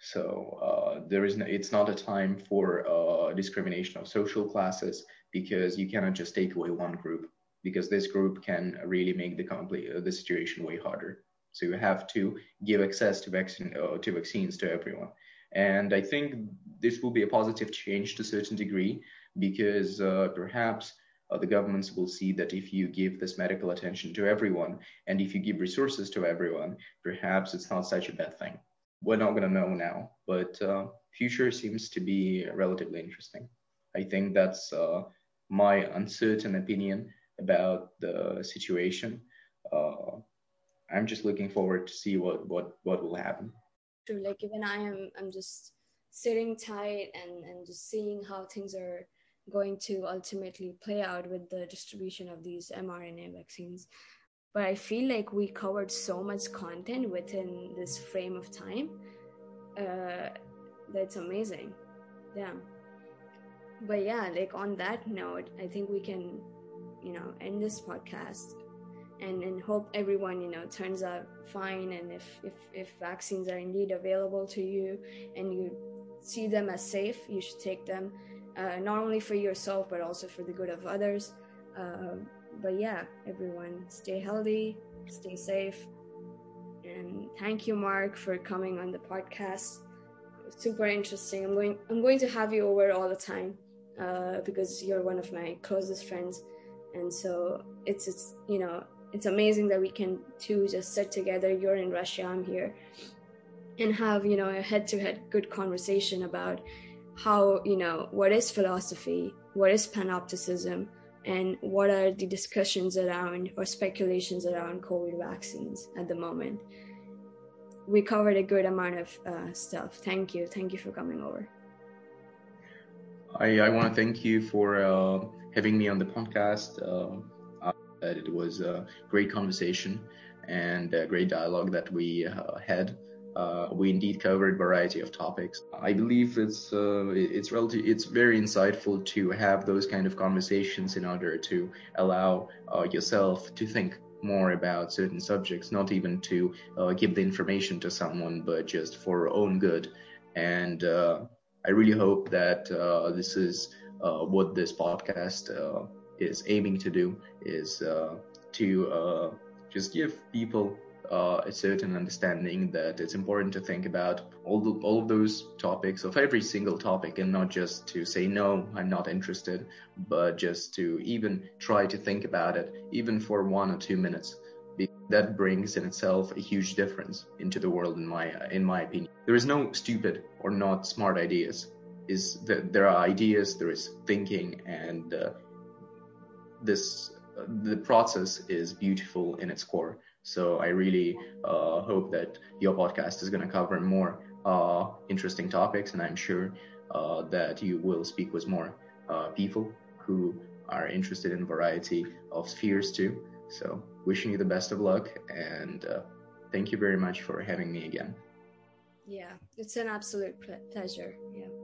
So uh, there is no, it's not a time for uh, discrimination of social classes because you cannot just take away one group because this group can really make the complete uh, the situation way harder. So you have to give access to vaccine uh, to vaccines to everyone, and I think this will be a positive change to a certain degree because uh, perhaps uh, the governments will see that if you give this medical attention to everyone and if you give resources to everyone, perhaps it's not such a bad thing. We're not going to know now, but uh, future seems to be relatively interesting. I think that's uh, my uncertain opinion about the situation. Uh, I'm just looking forward to see what what what will happen. True, like even I am, I'm just sitting tight and and just seeing how things are going to ultimately play out with the distribution of these mRNA vaccines. But I feel like we covered so much content within this frame of time. Uh, that's amazing. Yeah. But yeah, like on that note, I think we can you know end this podcast and and hope everyone you know turns out fine and if if if vaccines are indeed available to you and you see them as safe you should take them uh, not only for yourself but also for the good of others uh, but yeah everyone stay healthy stay safe and thank you mark for coming on the podcast. Super interesting. I'm going i'm going to have you over all the time uh, because you're one of my closest friends. And so it's it's you know it's amazing that we can two just sit together. You're in russia i'm here and have you know a head-to-head good conversation about how you know what is philosophy what is panopticism and what are the discussions around or speculations around covid vaccines at the moment we covered a good amount of uh, stuff thank you thank you for coming over i, I want to thank you for uh having me on the podcast. Uh, it was a great conversation and a great dialogue that we uh, had. Uh, we indeed covered a variety of topics. I believe it's uh, it's relative, it's very insightful to have those kind of conversations in order to allow uh, yourself to think more about certain subjects, not even to uh, give the information to someone, but just for your own good. And uh, I really hope that this is uh, what this podcast uh, is aiming to do is uh, to just give people uh, a certain understanding that it's important to think about all the, all those topics of every single topic and not just to say no i'm not interested but just to even try to think about it even for one or two minutes. That brings in itself a huge difference into the world in my in my opinion. There is no stupid or not smart ideas. Is that there are ideas, there is thinking, and uh, this uh, the process is beautiful in its core. So I really uh, hope that your podcast is going to cover more uh, interesting topics, and I'm sure uh, that you will speak with more uh, people who are interested in variety of spheres too. So wishing you the best of luck, and thank you very much for having me again. Yeah, it's an absolute pleasure. Yeah.